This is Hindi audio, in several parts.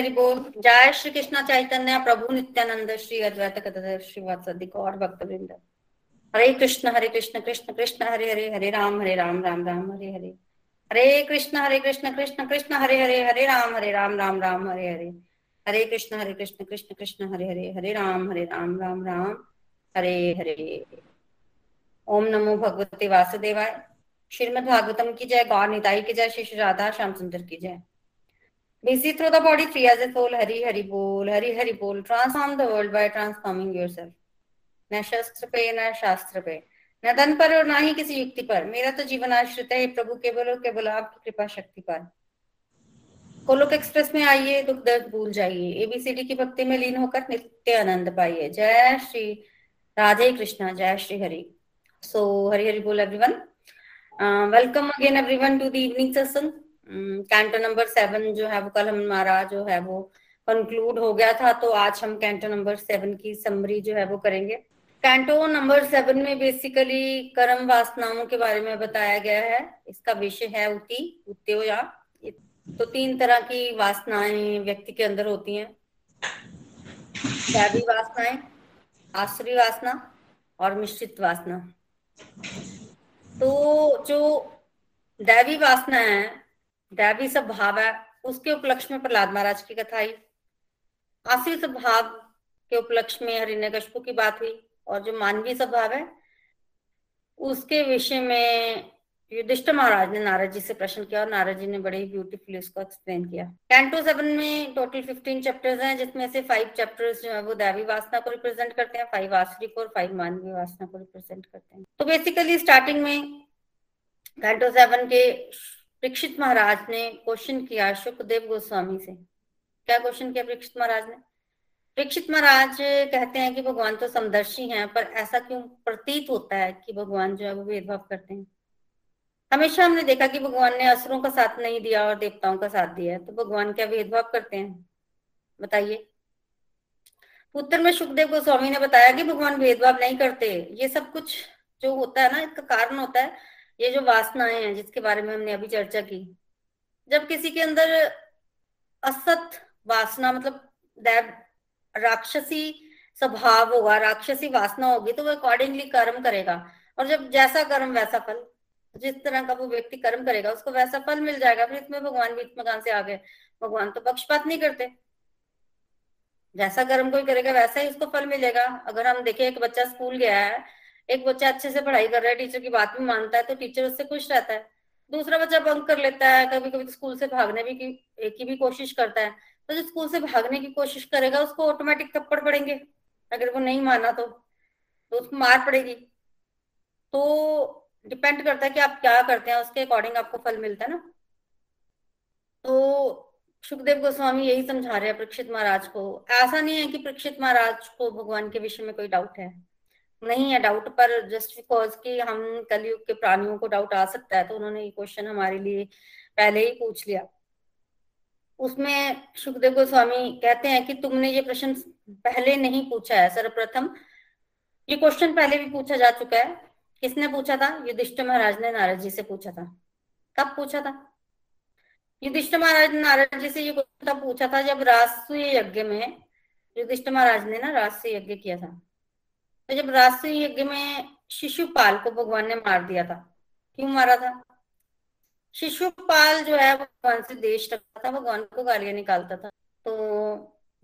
हरि बोल जय श्री कृष्ण चैतन्य, प्रभु नित्यानंद श्री अद्वैत कदर श्री वात्सदिक और भक्त वृंद हरे कृष्ण हरे कृष्ण कृष्ण कृष्ण, हरे हरे हरे राम हरे राम राम राम, हरे हरे। हरे कृष्ण हरे कृष्ण कृष्ण कृष्ण, हरे हरे हरे राम हरे राम राम राम, हरे हरे। हरे कृष्ण हरे कृष्ण कृष्ण कृष्ण, हरे हरे हरे राम हरे राम राम राम, हरे हरे। ओम नमो भगवते वासुदेवाय। श्रीमद भागवतम की जय, गौर निताई की जय श्री राधा, श्याम सुंदर की जय। Busy through the body free as a soul, hari hari bol, hari hari bol. Transform the world by transforming yourself. न शस्त्र पे न शास्त्र पे न धन पर और ना ही किसी युक्ति पर मेरा तो जीवन आश्रित है प्रभु केवल और केवल आपकी कृपा शक्ति पर कोलोक एक्सप्रेस में आइए, दुख दर्द भूल जाइए। एबीसीडी की भक्ति में लीन होकर नित्य आनंद पाइए। जय श्री राधे कृष्णा, जय श्री हरि। सो हरि हरि बोल everyone welcome again everyone to the evening satsang canto number seven जो है, वो कल हमारा जो है, वो कंक्लूड हो गया था तो आज हम कैंटो नंबर सेवन की समरी जो है, वो करेंगे। कैंटो नंबर सेवन में बेसिकली कर्म वासनाओं के बारे में बताया गया है। इसका विषय है उति उत्यो या। तो तीन तरह की वासनाएँ व्यक्ति के अंदर होती हैं। दैवी वासनाएँ आश्री वासना और मिश्रित वासना। तो जो दैवी वासना है दैवी स्वभाव है, उसके उपलक्ष्य में प्रहलाद महाराज की कथा आई। आसुरी स्वभाव के उपलक्ष्य में हरिण्यकश्यप की बात हुई, और जो मानवीय स्वभाव है, उसके विषय में युधिष्ठ महाराज ने नारद जी से प्रश्न किया, और नारद जी ने बड़े ही ब्यूटीफुली उसको एक्सप्लेन किया। कैंटो सेवन में टोटल फिफ्टीन चैप्टर्स हैं, जिसमें से फाइव चैप्टर्स जो है, वो दैवी वासना को रिप्रेजेंट करते हैं फाइव आश्रिक और फाइव मानवीय वासना को रिप्रेजेंट करते हैं। तो बेसिकली स्टार्टिंग में कैंटो सेवन के परीक्षित महाराज ने क्वेश्चन किया सुखदेव गोस्वामी से। क्या क्वेश्चन किया परीक्षित महाराज ने? परीक्षित महाराज कहते हैं कि भगवान तो समदर्शी हैं, पर ऐसा क्यों प्रतीत होता है कि भगवान जो है वो भेदभाव करते हैं? हमेशा हमने देखा कि भगवान ने असुरों का साथ नहीं दिया और देवताओं का साथ दिया है तो भगवान क्या भेदभाव करते हैं? बताइए। उत्तर में सुखदेव गोस्वामी ने बताया कि भगवान भेदभाव नहीं करते। ये सब कुछ जो होता है ना, इसका कारण होता है ये जो वासनाएँ हैं, जिसके बारे में हमने अभी चर्चा की, जब किसी के अंदर असत वासना मतलब दैव, राक्षसी स्वभाव होगा, राक्षसी वासना होगी तो वो अकॉर्डिंगली कर्म करेगा। और जब जैसा कर्म, वैसा फल। जिस तरह का वो व्यक्ति कर्म करेगा, उसको वैसा फल मिल जाएगा। फिर इसमें भगवान बीच में कहाँ से आ गए भगवान तो पक्षपात नहीं करते। जैसा कर्म कोई करेगा, वैसा ही उसको फल मिलेगा। अगर हम देखें, एक बच्चा स्कूल गया है एक बच्चा अच्छे से पढ़ाई कर रहा है टीचर की बात भी मानता है तो टीचर उससे खुश रहता है। दूसरा बच्चा बंक कर लेता है कभी कभी तो स्कूल से भागने भी की, की भी कोशिश करता है। तो जो स्कूल से भागने की कोशिश करेगा उसको ऑटोमेटिक थप्पड़ पड़ेंगे अगर वो नहीं माना तो। तो उसको मार पड़ेगी। तो डिपेंड करता है कि आप क्या करते हैं उसके अकॉर्डिंग आपको फल मिलता है ना। तो सुखदेव गोस्वामी यही समझा रहे हैं परीक्षित महाराज को। ऐसा नहीं है कि परीक्षित महाराज को भगवान के विषय में कोई डाउट है। नहीं है डाउट पर जस्ट बिकॉज़ कि हम कलयुग के प्राणियों को डाउट आ सकता है तो उन्होंने ये क्वेश्चन हमारे लिए पहले ही पूछ लिया। उसमें सुखदेव गोस्वामी कहते हैं कि तुमने ये प्रश्न पहले नहीं पूछा है, सर्वप्रथम। ये क्वेश्चन पहले भी पूछा जा चुका है। किसने पूछा था? युधिष्ठ महाराज ने, नारद जी से पूछा था। कब पूछा था? युधिष्ठ महाराज ने नारद जी से ये क्वेश्चन पूछा था जब राष्ट्रीय यज्ञ में, युधिष्ठ महाराज ने ना राष्ट्रीय यज्ञ किया था। जब राष्ट्रीय यज्ञ में शिशुपाल को भगवान ने मार दिया था, क्यों मारा था? शिशुपाल जो है, भगवान से देश रखता था, भगवान को गालियाँ निकालता था। तो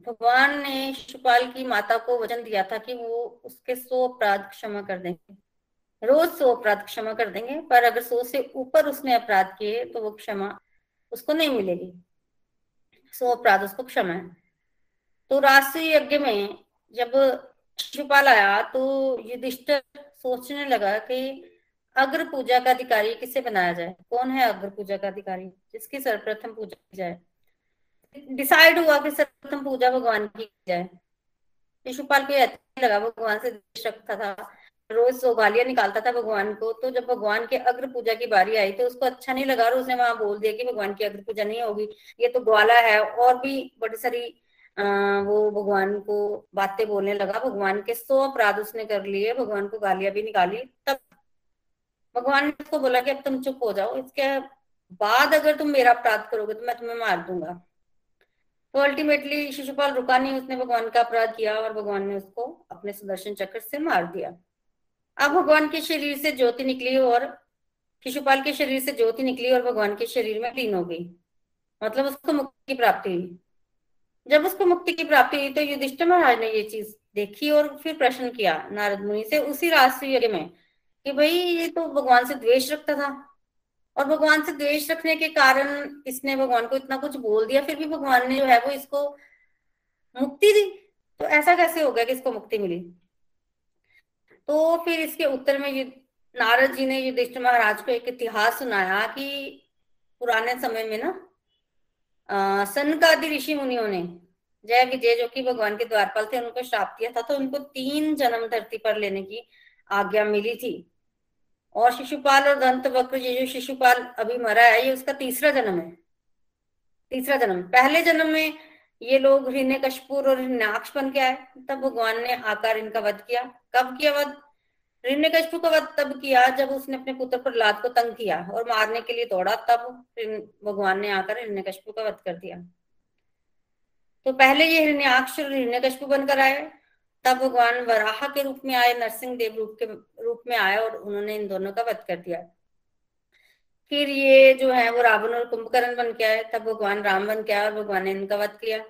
भगवान ने शिशुपाल की माता को वचन दिया था कि वो उसके सौ अपराध क्षमा कर देंगे। रोज सौ अपराध क्षमा कर देंगे, पर अगर सौ से ऊपर उसने अपराध किए तो वो क्षमा उसको नहीं मिलेगी। सौ अपराध उसको क्षमा है। तो राष्ट्रीय यज्ञ में जब शिशुपाल आया तो युधिष्ठिर सोचने लगा कि अग्र पूजा का अधिकारी किसे बनाया जाए? कौन है अग्र पूजा का अधिकारी? जिसकी सर्वप्रथम पूजा की जाए। डिसाइड हुआ कि सर्वप्रथम पूजा भगवान की जाए। शिशुपाल को अच्छा लगा, भगवान से रखता था। रोज सो गालियाँ निकालता था भगवान को। तो जब भगवान के अग्र पूजा की बारी आई तो उसको अच्छा नहीं लगा और उसने वहाँ बोल दिया कि भगवान की अग्र पूजा नहीं होगी। ये तो ग्वाला है और भी बड़ी सारी वो भगवान को बातें बोलने लगा, भगवान के सौ अपराध उसने कर लिए, भगवान को गालियाँ भी निकाली, तब भगवान ने उसको बोला कि अब तुम चुप हो जाओ, इसके बाद अगर तुम मेरा अपराध करोगे तो मैं तुम्हें मार दूँगा। तो अल्टीमेटली शिशुपाल रुका नहीं उसने भगवान का अपराध किया और भगवान ने उसको अपने सुदर्शन चक्र से मार दिया। अब भगवान के शरीर से ज्योति निकली और शिशुपाल के शरीर से ज्योति निकली और भगवान के शरीर में लीन हो गई। मतलब उसको मुक्ति की प्राप्ति हुई। जब उसको मुक्ति की प्राप्ति हुई तो युधिष्ठिर महाराज ने ये चीज़ देखी और फिर प्रश्न किया नारद मुनि से उसी राष्ट्रीय में कि भाई ये तो भगवान से द्वेष रखता था। और भगवान से द्वेष रखने के कारण इसने भगवान को इतना कुछ बोल दिया, फिर भी भगवान ने जो है वो इसको मुक्ति दी। तो ऐसा कैसे हो गया कि इसको मुक्ति मिली? तो फिर इसके उत्तर में नारद जी ने युधिष्ठ महाराज को एक इतिहास सुनाया कि पुराने समय में ना सनकादि ऋषि मुनियों ने, जय विजय, जो कि भगवान के द्वारपाल थे, उनको श्राप दिया था तो उनको तीन जन्म धरती पर लेने की आज्ञा मिली थी। और शिशुपाल और दंत वक्र, ये जो शिशुपाल अभी मरा है, ये उसका तीसरा जन्म है। तीसरा जन्म। पहले जन्म में ये लोग हिरण्य कशपुर और हिरण्याक्ष बन के आए। तब भगवान ने आकार इनका वध किया। कब किया वध? हिरण्य कशपु का वध तब किया जब उसने अपने पुत्र प्रहलाद को तंग किया और मारने के लिए दौड़ा, तब भगवान ने आकर हिरण्य कशपु का वध कर दिया। तो पहले ये हिरण्याक्ष और हिरण्य कशपु बनकर आए। तब भगवान वराह के रूप में आए, नरसिंह देव रूप के रूप में आए और उन्होंने इन दोनों का वध कर दिया। फिर ये जो है वो रावण और कुंभकर्ण बन के आए। तब भगवान राम बन के आए और भगवान ने इनका वध किया।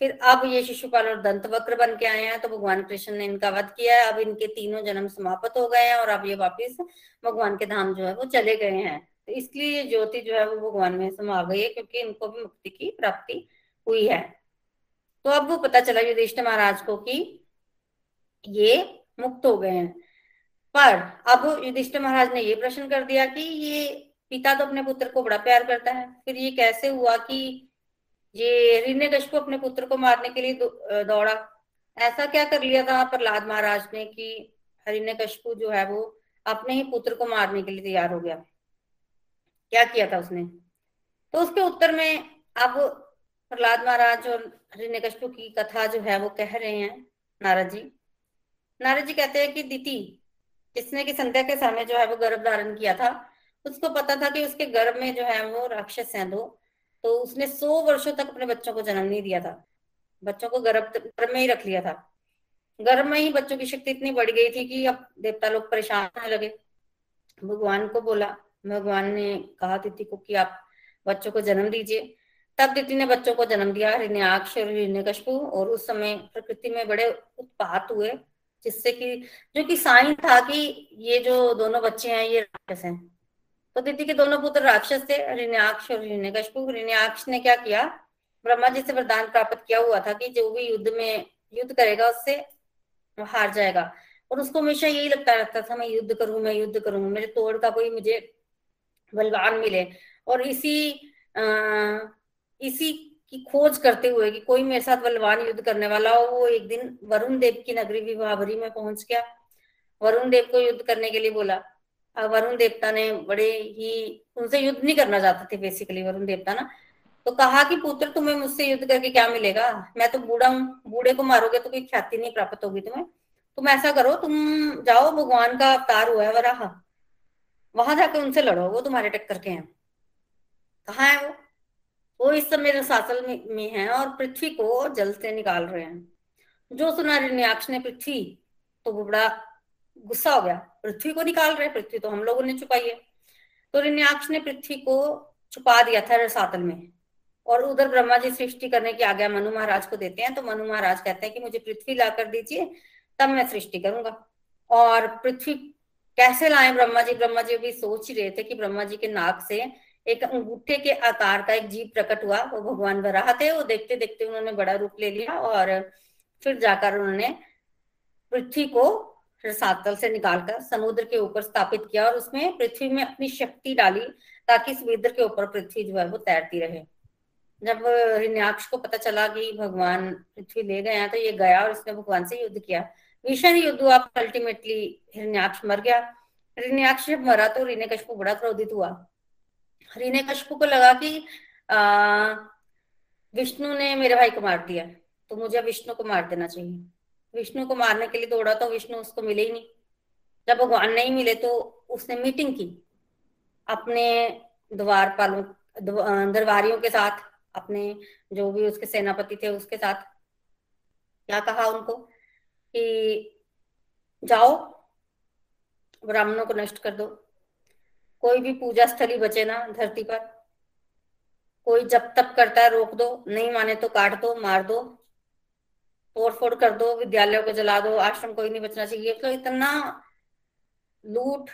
फिर अब ये शिशुपाल और दंत वक्र बन के आए हैं तो भगवान कृष्ण ने इनका वध किया है। अब इनके तीनों जन्म समाप्त हो गए हैं और अब ये वापिस भगवान के धाम जो है वो चले गए हैं। तो इसलिए ये ज्योति जो है वो भगवान में समा गई है, क्योंकि इनको भी मुक्ति की प्राप्ति हुई है। तो अब वो पता चला युधिष्ठ महाराज को कि ये मुक्त हो गए हैं। पर अब युधिष्ठ महाराज ने ये प्रश्न कर दिया कि ये पिता तो अपने पुत्र को बड़ा प्यार करता है। फिर ये कैसे हुआ कि ये को अपने पुत्र को मारने के लिए दौड़ा। ऐसा क्या कर लिया था प्रहलाद महाराज ने कि हरिण्य कशपु जो है वो अपने ही पुत्र को मारने के लिए तैयार हो गया? क्या किया था उसने? तो उसके उत्तर में अब प्रहलाद महाराज और हिरण्यकश्यप की कथा जो है वो कह रहे हैं नारद जी। नारद जी कहते हैं कि दीति जिसने की संध्या के समय जो है वो गर्भ धारण किया था, उसको पता था कि उसके गर्भ में जो है वो राक्षस है दो। तो उसने सौ वर्षों तक अपने बच्चों को जन्म नहीं दिया था। बच्चों को गर्भ गर्भ में ही रख लिया था। गर्भ में ही बच्चों की शक्ति इतनी बढ़ गई थी कि अब देवता लोग परेशान होने लगे। भगवान को बोला, भगवान ने कहा तिथि को कि आप बच्चों को जन्म दीजिए। तब दिति ने बच्चों को जन्म दिया, हिरण्याक्ष और हिरण्यकशपु और उस समय प्रकृति में बड़े उत्पात हुए, जिससे कि, जो कि साइन था कि ये जो दोनों बच्चे हैं, ये राक्षस हैं। तो दिति के दोनों पुत्र राक्षस थे हिरण्याक्ष और हिरण्यकशपु हिरण्याक्ष ने क्या किया? ब्रह्मा जी से वरदान प्राप्त किया हुआ था कि जो भी युद्ध में युद्ध करेगा उससे हार जाएगा। और उसको हमेशा यही लगता रहता था मैं युद्ध करूँ मैं युद्ध करूँ मेरे तोड़ का कोई मुझे बलवान मिले। और इसी आ, इसी की खोज करते हुए कि कोई मेरे साथ बलवान युद्ध करने वाला हो वो एक दिन वरुण देव की नगरी विवाहरी में पहुँच गया। वरुण देव को युद्ध करने के लिए बोला वरुण देवता ने बड़े ही उनसे युद्ध नहीं करना चाहते थे बेसिकली वरुण देवता ना। तो कहा कि पुत्र तुम्हें मुझसे युद्ध करके क्या मिलेगा? मैं तो बूढ़ा हूँ बूढ़े को मारोगे तो कोई ख्याति नहीं प्राप्त होगी तुम्हें। तुम ऐसा करो तुम जाओ भगवान का अवतार हुआ है वराह। वहाँ जाकर उनसे लड़ो वो तुम्हारे टक्कर के हैं। कहा है वो? वो इस समय रसातल में, में है और पृथ्वी को जल से निकाल रहे हैं। जो सुना रिन्याक्ष ने पृथ्वी तो वो बड़ा गुस्सा हो गया। पृथ्वी को निकाल रहे पृथ्वी तो हम लोगों ने छुपाई है। तो रिन्याक्ष ने पृथ्वी को छुपा दिया था रसातल में। और उधर ब्रह्मा जी सृष्टि करने की आज्ञा मनु महाराज को देते हैं तो मनु महाराज कहते हैं कि मुझे पृथ्वी ला कर दीजिए, तब मैं सृष्टि करूँगा। और पृथ्वी कैसे लाए? ब्रह्मा जी ब्रह्मा जी भी सोच ही रहे थे कि ब्रह्मा जी के नाक से एक अंगूठे के आकार का एक जीव प्रकट हुआ, वो भगवान वराह थे वो देखते देखते उन्होंने बड़ा रूप ले लिया और फिर जाकर उन्होंने पृथ्वी को रसातल से निकालकर समुद्र के ऊपर स्थापित किया और उसमें पृथ्वी में अपनी शक्ति डाली ताकि समुद्र के ऊपर पृथ्वी जो है वो तैरती रहे। जब हिरण्याक्ष को पता चला कि भगवान पृथ्वी ले गए हैं तो ये गया और उसने भगवान से युद्ध किया। भीषण युद्ध हुआ अल्टीमेटली हिरण्याक्ष मर गया। हिरण्याक्ष जब मरा तो रीने कशपू बड़ा क्रोधित हुआ। रीने कशपू को लगा कि विष्णु ने मेरे भाई को मार दिया तो मुझे विष्णु को मार देना चाहिए। विष्णु को मारने के लिए दौड़ा तो विष्णु उसको मिले ही नहीं। जब भगवान नहीं मिले तो उसने मीटिंग की अपने द्वार पालों दरबारियों के साथ, अपने जो भी उसके सेनापति थे उसके साथ। क्या कहा उनको कि जाओ, ब्राह्मणों को नष्ट कर दो। कोई भी पूजा स्थली बचे ना धरती पर। कोई जब तक करता है रोक दो, नहीं माने तो काट दो, मार दो तोड़ फोड़ कर दो, विद्यालयों को जला दो, आश्रम कोई नहीं बचना चाहिए। तो इतना लूट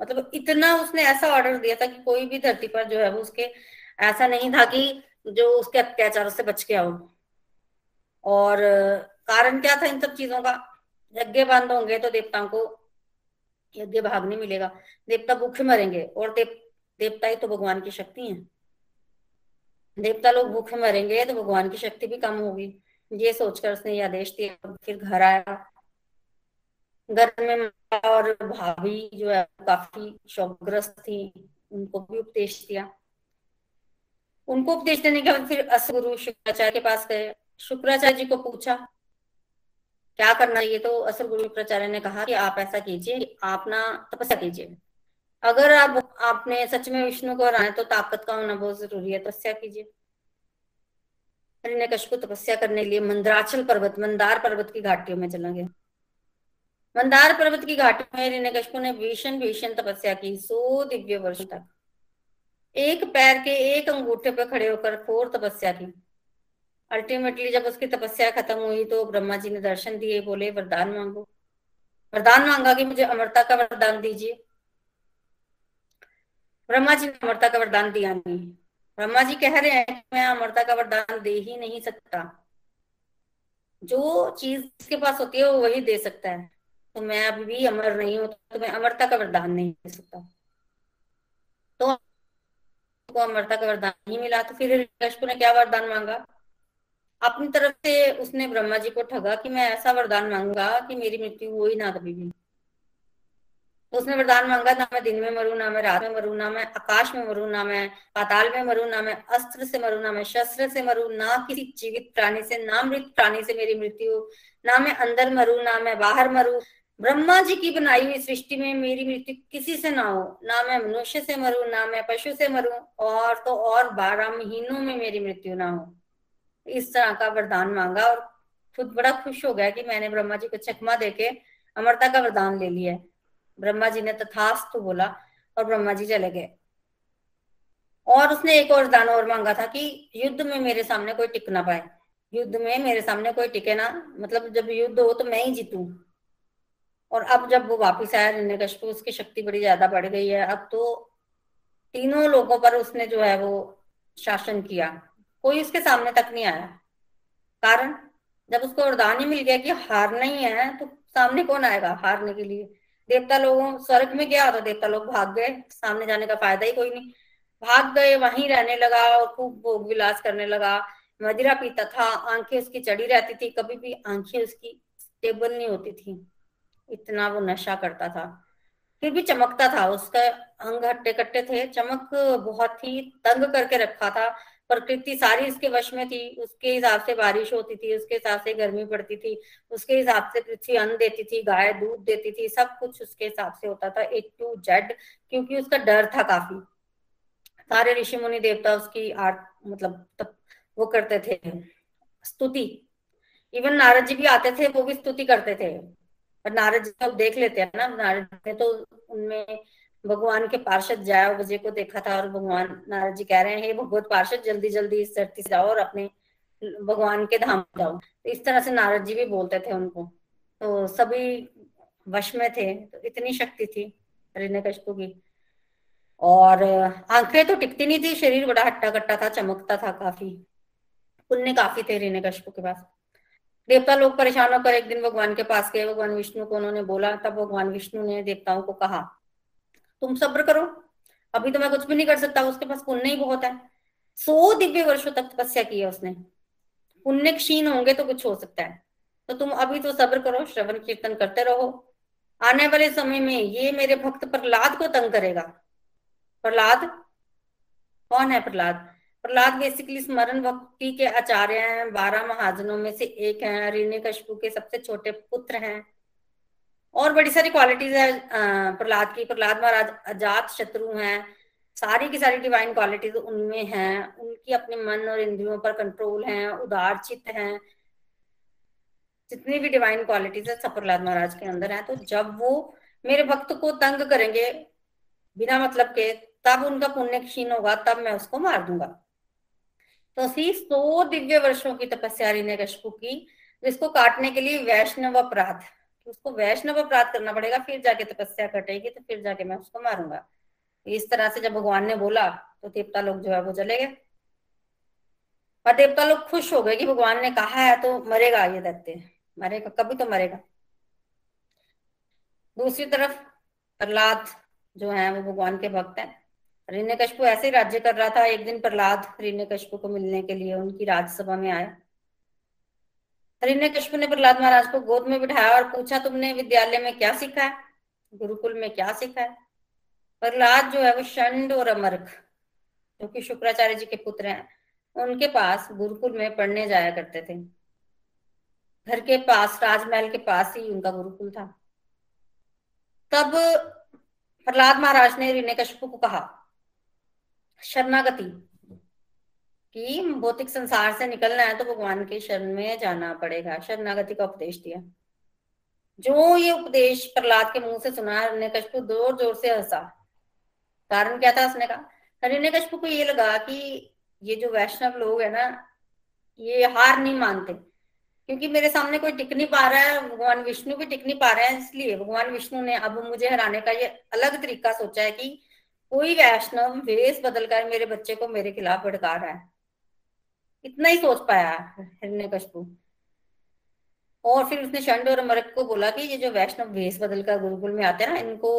मतलब इतना उसने ऐसा ऑर्डर दिया था कि कोई भी धरती पर जो है वो उसके, ऐसा नहीं था कि जो उसके अत्याचारों से बच के आओ। और कारण क्या था इन सब चीज़ों का? यज्ञ बंद होंगे तो देवताओं को यज्ञ भाग नहीं मिलेगा। देवता भूखे मरेंगे और देव, देवता ही तो भगवान की शक्ति है। देवता लोग भूखे मरेंगे तो भगवान की शक्ति भी कम होगी। ये सोचकर उसने ये आदेश दिया फिर घर आया। घर में और भाभी जो है, काफ़ी शोकग्रस्त थी। उनको भी उपदेश दिया। उनको उपदेश देने के बाद फिर असुरु शुक्राचार्य के पास गए। शुक्राचार्य जी को पूछा, क्या करना ये तो असर गुरु प्रचार्य ने कहा कि आप ऐसा कीजिए, आप ना तपस्या कीजिए। अगर आप, आपने सच में विष्णु को हराना तो ताकत का होना बहुत ज़रूरी है, तपस्या कीजिए। कश को तपस्या करने के लिए मंदराचल पर्वत, मंदार पर्वत की घाटियों में चला गया। मंदार पर्वत की घाटियों में हिरण्यकश्यप ने भीषण भीषण तपस्या की सो दिव्य वर्ष तक। एक पैर के एक अंगूठे पर खड़े होकर खोर तपस्या की। अल्टीमेटली जब उसकी तपस्या खत्म हुई तो ब्रह्मा जी ने दर्शन दिए, बोले, वरदान मांगो। वरदान मांगा कि मुझे अमरता का वरदान दीजिए। ब्रह्मा जी ने अमरता का वरदान दिया नहीं। ब्रह्मा जी कह रहे हैं कि मैं अमरता का वरदान दे ही नहीं सकता। जो चीज़ उसके पास होती है, वो वही दे सकता है। तो मैं अभी भी अमर नहीं हूँ तो मैं अमरता का वरदान नहीं दे सकता। तो को अमरता का वरदान नहीं मिला तो फिर ने क्या वरदान मांगा? अपनी तरफ़ से उसने ब्रह्मा जी को ठगा कि मैं ऐसा वरदान मांगा कि मेरी मृत्यु हो ही ना कभी भी। तो उसने वरदान मांगा ना मैं दिन में मरू ना मैं रात में मरू ना मैं आकाश में मरू ना मैं पाताल में मरू ना मैं अस्त्र से मरू ना मैं शस्त्र से मरू ना किसी जीवित प्राणी से ना मृत प्राणी से मेरी मृत्यु ना मैं अंदर मरू ना मैं बाहर मरू ब्रह्मा जी की बनाई हुई सृष्टि में मेरी मृत्यु किसी से ना हो ना मैं मनुष्य से मरू ना मैं पशु से मरू और तो और बारह महीनों में मेरी मृत्यु ना हो इस तरह का वरदान मांगा और खुद बड़ा खुश हो गया कि मैंने ब्रह्मा जी को चकमा देके अमरता का वरदान ले लिया ब्रह्मा जी ने तथास्तु बोला और ब्रह्मा जी चले गए। और उसने एक और वरदान और मांगा था कि युद्ध में मेरे सामने कोई टिक ना पाए। युद्ध में मेरे सामने कोई टिके ना मतलब जब युद्ध हो तो मैं ही जीतू। और अब जब वो वापिस आया हिरण्यकश्यप उसकी शक्ति बड़ी ज़्यादा बढ़ गई है। अब तो तीनों लोगों पर उसने जो है वो शासन किया। कोई उसके सामने तक नहीं आया। कारण, जब उसको वरदान ही मिल गया कि हारना ही है तो सामने कौन आएगा हारने के लिए? देवता लोगों स्वर्ग में गया तो देवता लोग भाग गए, सामने जाने का फ़ायदा ही कोई नहीं। भाग गए, वहीं रहने लगा और खूब भोग विलास करने लगा। मदिरा पीता था, आँखें उसकी चढ़ी रहती थी, कभी भी आँखें उसकी स्टेबल नहीं होती थी। इतना वो नशा करता था। फिर भी चमकता था, उसका अंग हट्टे कट्टे थे, चमक बहुत ही तंग करके रखा था। प्रकृति सारी इसके वश में थी, उसके हिसाब से बारिश होती थी, उसके हिसाब से गर्मी पड़ती थी, उसके हिसाब से पृथ्वी अन्न देती थी, गाय दूध देती थी, सब कुछ उसके हिसाब से होता था ए टू जेड क्योंकि उसका डर था काफ़ी। सारे ऋषि मुनि देवता उसकी आर्ट मतलब तब वो करते थे, स्तुति। इवन नारद जी भी आते थे, वो भी स्तुति करते थे। पर नारद जी अब देख लेते हैं ना, नारद ने तो उनमें भगवान के पार्षद जाया बजे को देखा था और भगवान नारद जी कह रहे हैं, हे भगवत पार्षद, जल्दी जल्दी इस धरती से जाओ और अपने भगवान के धाम जाओ। तो इस तरह से नारद जी भी बोलते थे उनको। तो सभी वश में थे तो इतनी शक्ति थी हिरण्यकश्यप की। और आँखें तो टिकती नहीं थी, शरीर बड़ा हट्टा कट्टा था, चमकता था काफ़ी। पुण्य काफ़ी थे हिरण्यकश्यप के पास। देवता लोग परेशान होकर एक दिन भगवान के पास गए, भगवान विष्णु को उन्होंने बोला, तब भगवान विष्णु ने देवताओं को कहा तुम सब्र करो। अभी तो मैं कुछ भी नहीं कर सकता, उसके पास पुण्य ही बहुत है। सौ दिव्य वर्षों तक तपस्या की है उसने। पुण्य क्षीण होंगे तो कुछ हो सकता है। तो तुम अभी तो सब्र करो, श्रवण कीर्तन करते रहो। आने वाले समय में ये मेरे भक्त प्रहलाद को तंग करेगा। प्रहलाद? कौन है प्रहलाद? प्रहलाद बेसिकली स्मरण भक्ति के आचार्य हैं, बारह महाजनों में से एक हैं ऋण्य कशपू के सबसे छोटे पुत्र हैं। और बड़ी सारी क्वालिटीज है प्रहलाद की। प्रहलाद महाराज अजात शत्रु हैं। सारी की सारी डिवाइन क्वालिटीज उनमें हैं। उनकी अपने मन और इंद्रियों पर कंट्रोल है, उदार चित्त है। जितनी भी डिवाइन क्वालिटीज है, सब प्रहलाद महाराज के अंदर है। तो जब वो मेरे भक्त को तंग करेंगे, बिना मतलब के, तब उनका पुण्य क्षीण होगा, तब मैं उसको मार दूँगा। तो असी सौ दिव्य वर्षों की तपस्या ने कशपू की, जिसको काटने के लिए वैष्णव अपराध। उसको वैष्णव अपराध करना पड़ेगा, फिर जाके तपस्या कटेगी तो फिर जाके मैं उसको मारूँगा। इस तरह से जब भगवान ने बोला तो देवता लोग जो है वो चले गए। और देवता लोग खुश हो गए कि भगवान ने कहा है तो मरेगा ये दैत्य। मरेगा, कभी तो मरेगा। दूसरी तरफ़ प्रहलाद जो है, वो भगवान के भक्त हैं। हिरण्यकश्यप ऐसे ही राज्य कर रहा था। एक दिन प्रहलाद हिरण्यकश्यप को मिलने के लिए उनकी राज्यसभा में आए। हिरण्यकश्यप ने प्रहलाद महाराज को गोद में बिठाया और पूछा, तुमने विद्यालय में क्या सीखा है? गुरुकुल में क्या सीखा है? प्रहलाद जो है वो शंड और अमर्क जो कि शुक्राचार्य जी के पुत्र हैं, उनके पास गुरुकुल में पढ़ने जाया करते थे। घर के पास, राजमहल के पास ही उनका गुरुकुल था। तब प्रहलाद महाराज ने हिरण्यकश्यप को कहा, शरणागति कि भौतिक संसार से निकलना है तो भगवान के शरण में जाना पड़ेगा। शरणागति का उपदेश दिया। जो ये उपदेश प्रहलाद के मुँह से सुना हिरण्यकश्यप ज़ोर ज़ोर से हंसा। कारण क्या था उसने कहा? हिरण्यकश्यप को ये लगा कि ये जो वैष्णव लोग है ना, ये हार नहीं मानते। क्योंकि मेरे सामने कोई टिक नहीं पा रहा है, भगवान विष्णु भी टिक नहीं पा रहे हैं, इसलिए भगवान विष्णु ने अब मुझे हराने का ये अलग तरीका सोचा है कि कोई वैष्णव वेश बदलकर मेरे बच्चे को मेरे खिलाफ भड़का रहा है। इतना ही सोच पाया हिरण्य कशपू और फिर उसने शंड और मरक को बोला कि ये जो वैष्णव वेश बदल कर गुरुकुल में आते हैं ना, इनको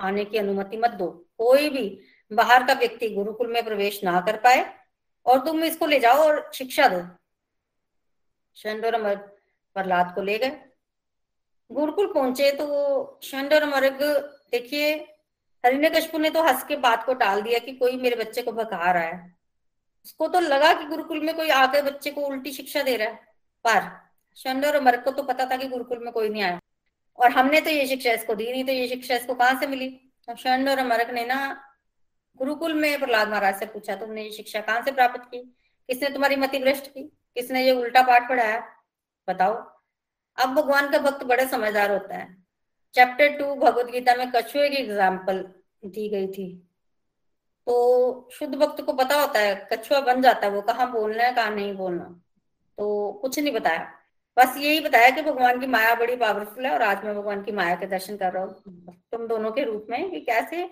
आने की अनुमति मत दो। कोई भी बाहर का व्यक्ति गुरुकुल में प्रवेश ना कर पाए और तुम इसको ले जाओ और शिक्षा दो। शंड और मर्ग प्रहलाद को ले गए। गुरुकुल पहुँचे तो शंड और मर्ग देखिए, हरिण्य कशपू ने तो हंस के बात को टाल दिया कि कोई मेरे बच्चे को भगा रहा है। उसको तो लगा कि गुरुकुल में कोई आकर बच्चे को उल्टी शिक्षा दे रहा है। पर शंड और मर्क को तो पता था कि गुरुकुल में कोई नहीं आया। और हमने तो ये शिक्षा इसको दी नहीं तो ये शिक्षा इसको कहाँ से मिली? तो शंड और मर्क ने ना गुरुकुल में प्रहलाद महाराज से पूछा, तुमने ये शिक्षा कहाँ से प्राप्त की? किसने तुम्हारी मति भ्रष्ट की? किसने ये उल्टा पाठ पढ़ाया? बताओ। अब भगवान का भक्त बड़े समझदार होता है। चैप्टर टू भगवत गीता में कछुए की एग्ज़ाम्पल दी गई थी। तो शुद्ध भक्त को पता होता है, कछुआ बन जाता है, वो कहाँ बोलना है, कहाँ नहीं बोलना। तो कुछ नहीं बताया। बस यही बताया कि भगवान की माया बड़ी पावरफुल है और आज मैं भगवान की माया के दर्शन कर रहा हूँ। तुम दोनों के रूप में कि कैसे,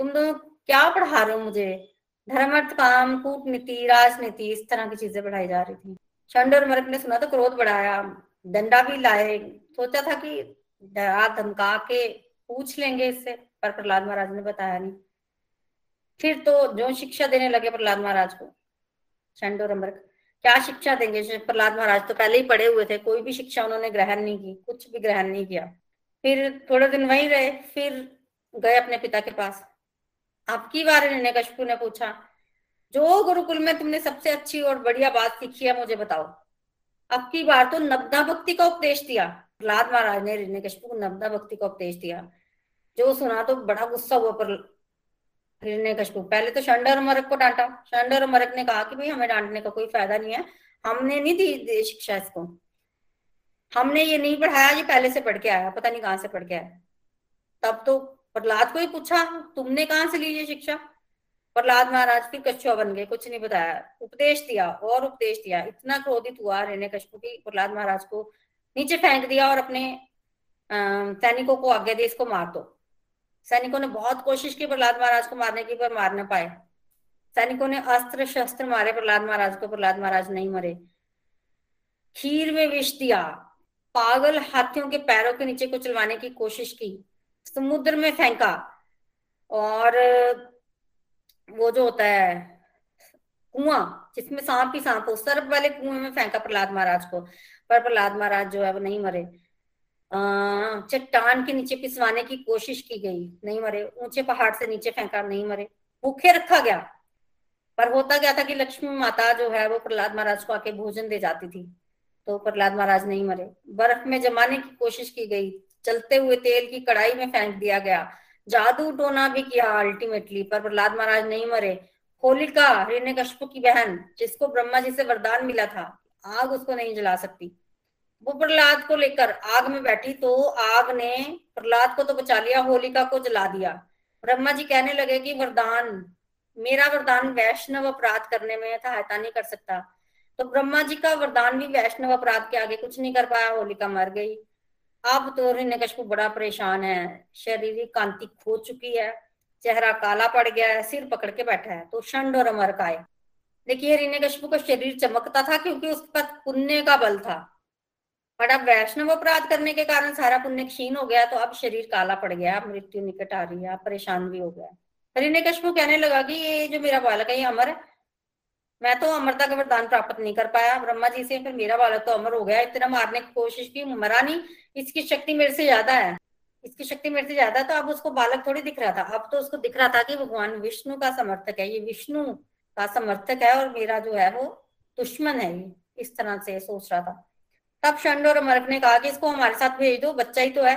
तुम दोनों क्या पढ़ा रहे हो मुझे? धर्म अर्थ काम, कूटनीति, राजनीति, इस तरह की चीज़ें पढ़ाई जा रही थी। चंड और मर्क ने सुना तो क्रोध बढ़ाया, दंडा भी लाए। सोचा था कि डरा धमका के पूछ लेंगे इससे, पर प्रहलाद महाराज ने बताया नहीं। फिर तो जो शिक्षा देने लगे प्रहलाद महाराज को चंड और क्या शिक्षा देंगे? प्रहलाद महाराज तो पहले ही पढ़े हुए थे, कोई भी शिक्षा उन्होंने ग्रहण नहीं की, कुछ भी ग्रहण नहीं किया। फिर थोड़े दिन वहीं रहे, फिर गए अपने पिता के पास। आपकी बार कशपू ने पूछा, जो गुरुकुल में तुमने सबसे अच्छी और बढ़िया बात सीखी है मुझे बताओ। अब की बार तो नब्दा भक्ति का उपदेश दिया। प्रहलाद महाराज ने ऋण्य कशपू को नब्दा भक्ति का उपदेश दिया। जो सुना तो बड़ा गुस्सा हुआ हिरण्य कशपू पहले तो शंडर और मरक को डांटा। शंडर और मरक ने कहा कि भाई, हमें डांटने का कोई फ़ायदा नहीं है। हमने नहीं दी शिक्षा इसको। हमने ये नहीं पढ़ाया, ये पहले से पढ़ के आया, पता नहीं कहाँ से पढ़ के आया। तब तो प्रहलाद को ही पूछा, तुमने कहाँ से ली ये शिक्षा? प्रहलाद महाराज फिर कछुआ बन गए, कुछ नहीं बताया। उपदेश दिया, और उपदेश दिया। इतना क्रोधित हुआ रेने कशपू की प्रहलाद महाराज को नीचे फेंक दिया और अपने सैनिकों को आगे दे इसको मार दो। सैनिकों ने बहुत कोशिश की प्रहलाद महाराज को मारने की, पर मार न पाए। सैनिकों ने अस्त्र शस्त्र मारे, प्रहलाद महाराज को, प्रहलाद महाराज नहीं मरे। खीर में विष दिया। पागल हाथियों के पैरों के नीचे को चलवाने की कोशिश की। समुद्र में फेंका। और वो जो होता है, कुआँ, जिसमें सांप ही सांप हो, सर्प वाले कुएँ में फेंका प्रहलाद महाराज को। पर प्रहलाद महाराज जो है वो नहीं मरे। चट्टान के नीचे पिसवाने की कोशिश की गई, नहीं मरे। ऊँचे पहाड़ से नीचे फेंका, नहीं मरे। भूखे रखा गया। पर होता गया था कि लक्ष्मी माता जो है, वो प्रहलाद महाराज को आके भोजन दे जाती थी। तो प्रहलाद महाराज नहीं मरे। बर्फ़ में जमाने की कोशिश की गई। चलते हुए तेल की कढ़ाई में फेंक दिया गया। जादू टोना भी किया अल्टीमेटली पर प्रहलाद महाराज नहीं मरे। होलिका हिरण्य की बहन, जिसको ब्रह्मा जी से वरदान मिला था, आग उसको नहीं जला सकती। वो प्रहलाद को लेकर आग में बैठी तो आग ने प्रहलाद को तो बचा लिया, होलिका को जला दिया। ब्रह्मा जी कहने लगे कि वरदान, मेरा वरदान वैष्णव अपराध करने में सहायता नहीं कर सकता। तो ब्रह्मा जी का वरदान भी वैष्णव अपराध के आगे कुछ नहीं कर पाया, होलिका मर गई। अब तो हिरण्यकश्यप बड़ा परेशान है शारीरिक कांति खो चुकी है, चेहरा काला पड़ गया है, सिर पकड़ के बैठा है तो शंड और अमर का है। देखिए हिरण्यकश्यप का शरीर चमकता था क्योंकि उसके पास पुण्य का बल था। बट अब वैष्णव अपराध करने के कारण सारा पुण्य क्षीण हो गया तो अब शरीर काला पड़ गया, अब मृत्यु निकट आ रही है, अब परेशान भी हो गया हरिण्य कश्मु कहने लगा कि ये जो मेरा बालक है, ये अमर है। मैं तो अमरता का वरदान प्राप्त नहीं कर पाया। ब्रह्मा जी से फिर मेरा बालक तो अमर हो गया। इतना मारने की कोशिश की, मरा नहीं। इसकी शक्ति मेरे से ज़्यादा है। इसकी शक्ति मेरे से ज़्यादा तो अब उसको बालक थोड़ी दिख रहा था। अब तो उसको दिख रहा था कि भगवान विष्णु का समर्थक है। ये विष्णु का समर्थक है और मेरा जो है वो दुश्मन है। ये इस तरह से सोच रहा था। तब शंड और अमरक ने कहा कि इसको हमारे साथ भेज दो, बच्चा ही तो है।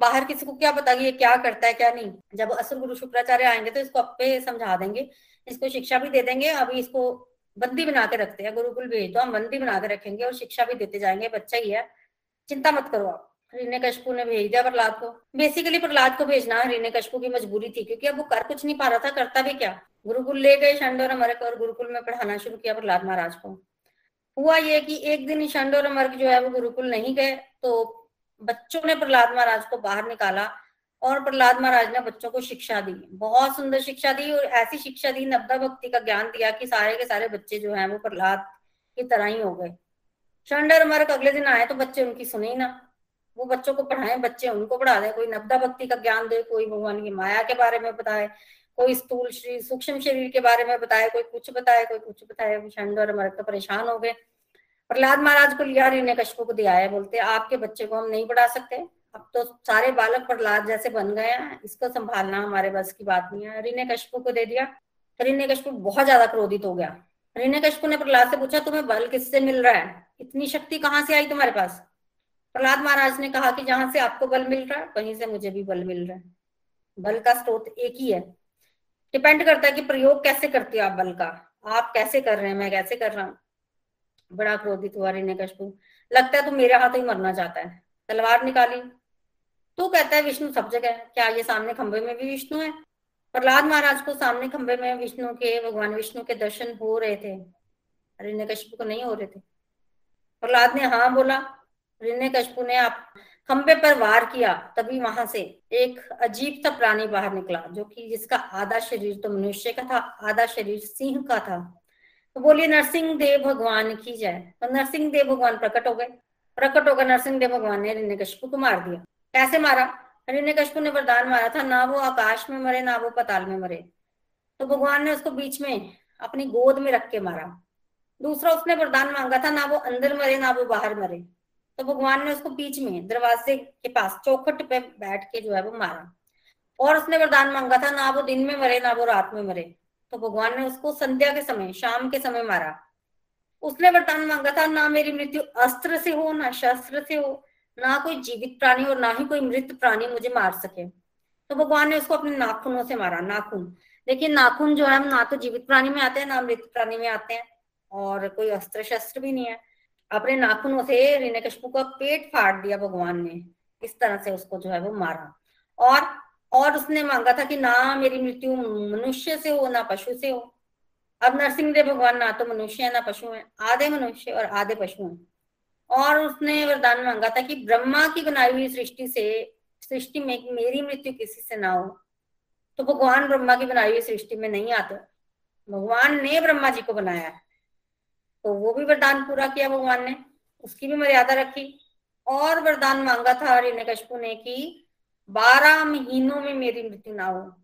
बाहर किसी को क्या पता कि ये क्या करता है, क्या नहीं। जब असुर गुरु शुक्राचार्य आएँगे तो इसको अपे समझा देंगे, इसको शिक्षा भी दे देंगे, अभी इसको बंदी बना के रखते हैं, गुरुकुल भेज दो, हम बंदी बना के रखेंगे और शिक्षा भी देते जाएँगे, बच्चा ही है। चिंता मत करो आप। रीने कशपू ने भेज दिया प्रहलाद को। बेसिकली प्रहलाद को भेजना, रीने कशपू की मजबूरी थी, क्योंकि अब वो कर कुछ नहीं पा रहा था, करता भी क्या? गुरुकुल ले गए शंड और अमरक और गुरुकुल में पढ़ाना शुरू किया प्रहलाद महाराज को। हुआ ये कि एक दिन ईशांड और अमर्क जो है वो गुरुकुल नहीं गए तो बच्चों ने प्रहलाद महाराज को बाहर निकाला और प्रहलाद महाराज ने बच्चों को शिक्षा दी। बहुत सुंदर शिक्षा दी और ऐसी शिक्षा दी नब्दा भक्ति का ज्ञान दिया कि सारे के सारे बच्चे जो हैं वो प्रहलाद की तरह ही हो गए। शंडर अमरक अगले दिन आए तो बच्चे उनकी सुने ही ना। वो बच्चों को पढ़ाए, बच्चे उनको पढ़ा दे, कोई नब्दा भक्ति का ज्ञान दे, कोई भगवान की माया के बारे में बताए। कोई स्थूल शरीर सूक्ष्म शरीर के बारे में बताया कोई कुछ बताया कोई कुछ बताया विषाणु और मरक परेशान हो गए। प्रहलाद महाराज को लिया रीने कश्यप को दिया है, बोलते, आपके बच्चे को हम नहीं पढ़ा सकते। अब तो सारे बालक प्रहलाद जैसे बन गए हैं, इसको संभालना हमारे बस की बात नहीं है। रीने कश्यप को दे दिया। रीने कश्यप बहुत ज़्यादा क्रोधित हो गया। रीने कश्यप ने प्रहलाद से पूछा, तुम्हें बल किससे मिल रहा है? इतनी शक्ति कहाँ से आई तुम्हारे पास? प्रहलाद महाराज ने कहा कि जहाँ से आपको बल मिल रहा है, वहीं से मुझे भी बल मिल रहा है। बल का स्रोत एक ही है। डिपेंड करता है कि प्रयोग कैसे करते हो आप बल का। आप कैसे कर रहे हैं, मैं कैसे कर रहा हूँ? बड़ा क्रोधित हुआ रिने कशपू लगता है तू मेरे हाथ ही मरना चाहता है। तलवार निकाली। तू कहता है विष्णु सब जगह है। क्या ये सामने खंबे में भी विष्णु है? प्रहलाद महाराज को सामने खंबे में विष्णु के, भगवान विष्णु के दर्शन हो रहे थे। रिने कशपू को नहीं हो रहे थे। प्रहलाद ने हाँ बोला। रिने कशपू ने आप खंबे पर वार किया, तभी वहाँ से एक अजीब सा प्राणी बाहर निकला, जो कि जिसका आधा शरीर तो मनुष्य का था, आधा शरीर सिंह का था। तो बोलिए, नरसिंह देव भगवान की जाए तो नरसिंह देव भगवान प्रकट हो गए। प्रकट होकर नरसिंह देव भगवान ने हिरण्य कश्यप को मार दिया। कैसे मारा? हिरण्य कश्यप ने वरदान मारा था, ना वो आकाश में मरे, ना वो पताल में मरे। तो भगवान ने उसको बीच में अपनी गोद में रख के मारा। दूसरा उसने वरदान मांगा था, ना वो अंदर मरे, ना वो बाहर मरे। तो भगवान ने उसको बीच में, दरवाजे के पास, चौखट पे बैठ के जो है वो मारा। और उसने वरदान मांगा था, ना वो दिन में मरे, ना वो रात में मरे। तो भगवान ने उसको संध्या के समय, शाम के समय मारा। उसने वरदान मांगा था, ना मेरी मृत्यु अस्त्र से हो, ना शस्त्र से हो, ना कोई जीवित प्राणी और ना ही कोई मृत प्राणी मुझे मार सके। तो भगवान ने उसको अपने नाखूनों से मारा, नाखून। देखिए, नाखून जो है ना तो जीवित प्राणी में आते हैं, ना मृत प्राणी में आते हैं, और कोई अस्त्र शस्त्र भी नहीं है। अपने नाखूनों से हिरण्यकश्यप का पेट फाड़ दिया भगवान ने। इस तरह से उसको जो है वो मारा। और और उसने मांगा था कि ना मेरी मृत्यु मनुष्य से हो, ना पशु से हो। अब नरसिंह देव भगवान ना तो मनुष्य है, ना पशु है। आधे मनुष्य और आधे पशु हैं। और उसने वरदान मांगा था कि ब्रह्मा की बनाई हुई सृष्टि से, सृष्टि में मेरी मृत्यु किसी से ना हो। तो भगवान ब्रह्मा की बनाई हुई सृष्टि में नहीं आते। भगवान ने ब्रह्मा जी को बनाया है। तो वो भी वरदान पूरा किया भगवान ने। उसकी भी मर्यादा रखी। और वरदान मांगा था हिरण्यकश्यप ने कि बारह महीनों में मेरी मृत्यु ना हो।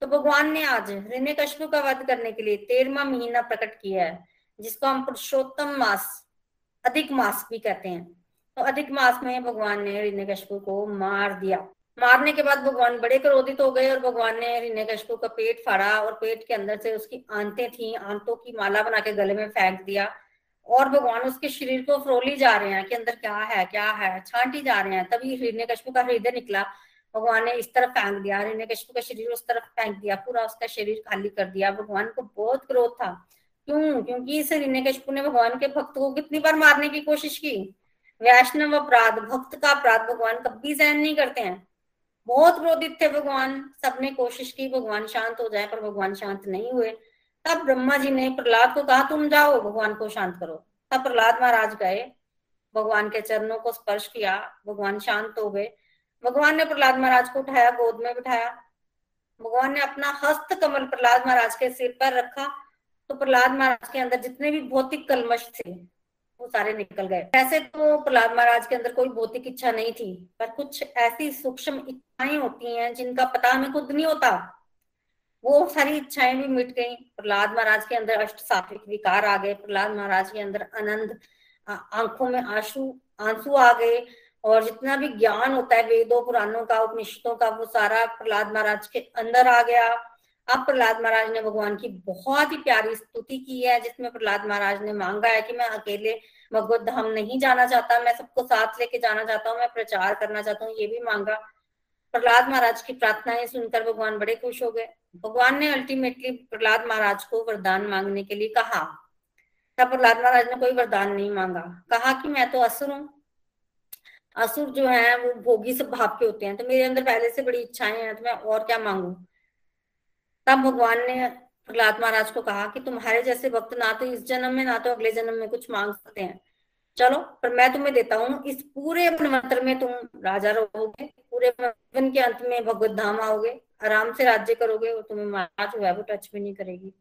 तो भगवान ने आज हिरण्यकश्यप का वध करने के लिए तेरवा महीना प्रकट किया है, जिसको हम पुरुषोत्तम मास, अधिक मास भी कहते हैं। तो अधिक मास में भगवान ने हिरण्यकश्यप को मार दिया। मारने के बाद भगवान बड़े क्रोधित हो गए और भगवान ने हिरण्यकश्यप का पेट फाड़ा और पेट के अंदर से उसकी आंतें थी, आंतों की माला बना के गले में फेंक दिया और भगवान उसके शरीर को फ्रोली जा रहे हैं कि अंदर क्या है क्या है, छांटी जा रहे हैं। तभी हिरण्यकश्यप का हृदय निकला, भगवान ने इस तरफ़ फेंक दिया हिरण्यकश्यप का शरीर उस तरफ़ फेंक दिया, पूरा उसका शरीर खाली कर दिया। भगवान को बहुत क्रोध था। क्यों? क्योंकि इस हिरण्यकश्यप ने भगवान के भक्त को कितनी बार मारने की कोशिश की। वैष्णव अपराध, भक्त का अपराध भगवान कभी सहन नहीं करते हैं। बहुत क्रोधित थे भगवान। सबने कोशिश की, भगवान शांत हो जाए, पर भगवान शांत नहीं हुए। तब ब्रह्मा जी ने प्रहलाद को कहा, तुम जाओ, भगवान को शांत करो। तब प्रहलाद महाराज गए, भगवान के चरणों को स्पर्श किया, भगवान शांत हो गए। भगवान ने प्रहलाद महाराज को उठाया, गोद में बिठाया। भगवान ने अपना हस्त कमल प्रहलाद महाराज के सिर पर रखा। तो प्रहलाद महाराज के अंदर जितने भी भौतिक कलमश थे वो सारे निकल गए। ऐसे तो प्रहलाद महाराज के अंदर कोई भौतिक इच्छा नहीं थी, पर कुछ ऐसी सूक्ष्म इच्छाएँ होती हैं जिनका पता हमें खुद नहीं होता। वो सारी इच्छाएँ भी मिट गई। प्रहलाद महाराज के अंदर अष्ट सात्विक विकार आ गए। प्रहलाद महाराज के अंदर आनंद आँखों में आँसू आँसू आ गए। और जितना भी ज्ञान होता है, वेदों, पुराणों का, उपनिषदों का, वो सारा प्रहलाद महाराज के अंदर आ गया। अब प्रहलाद महाराज ने भगवान की बहुत ही प्यारी स्तुति की है, जिसमें प्रहलाद महाराज ने मांगा है कि मैं अकेले भगवत धाम नहीं जाना चाहता, मैं सबको साथ लेके जाना चाहता हूँ, मैं प्रचार करना चाहता हूँ, ये भी मांगा। प्रहलाद महाराज की प्रार्थनाएँ सुनकर भगवान बड़े खुश हो गए। भगवान ने अल्टीमेटली प्रहलाद महाराज को वरदान मांगने के लिए कहा। तब प्रहलाद महाराज ने कोई वरदान नहीं मांगा। कहा कि मैं तो असुर हूँ। असुर जो है, वो भोगी स्वभाव के होते हैं। तो मेरे अंदर पहले से बड़ी इच्छाएँ हैं तो मैं और क्या मांगू? तब भगवान ने प्रहलाद महाराज को कहा कि तुम्हारे जैसे भक्त ना तो इस जन्म में, ना तो अगले जन्म में कुछ मांग सकते हैं। चलो, पर मैं तुम्हें देता हूँ, इस पूरे मनवंतर में तुम राजा रहोगे, पूरे जीवन के अंत में भगवत धाम आओगे, आराम से राज्य करोगे और तुम्हें माया जो है वो टच भी नहीं करेगी।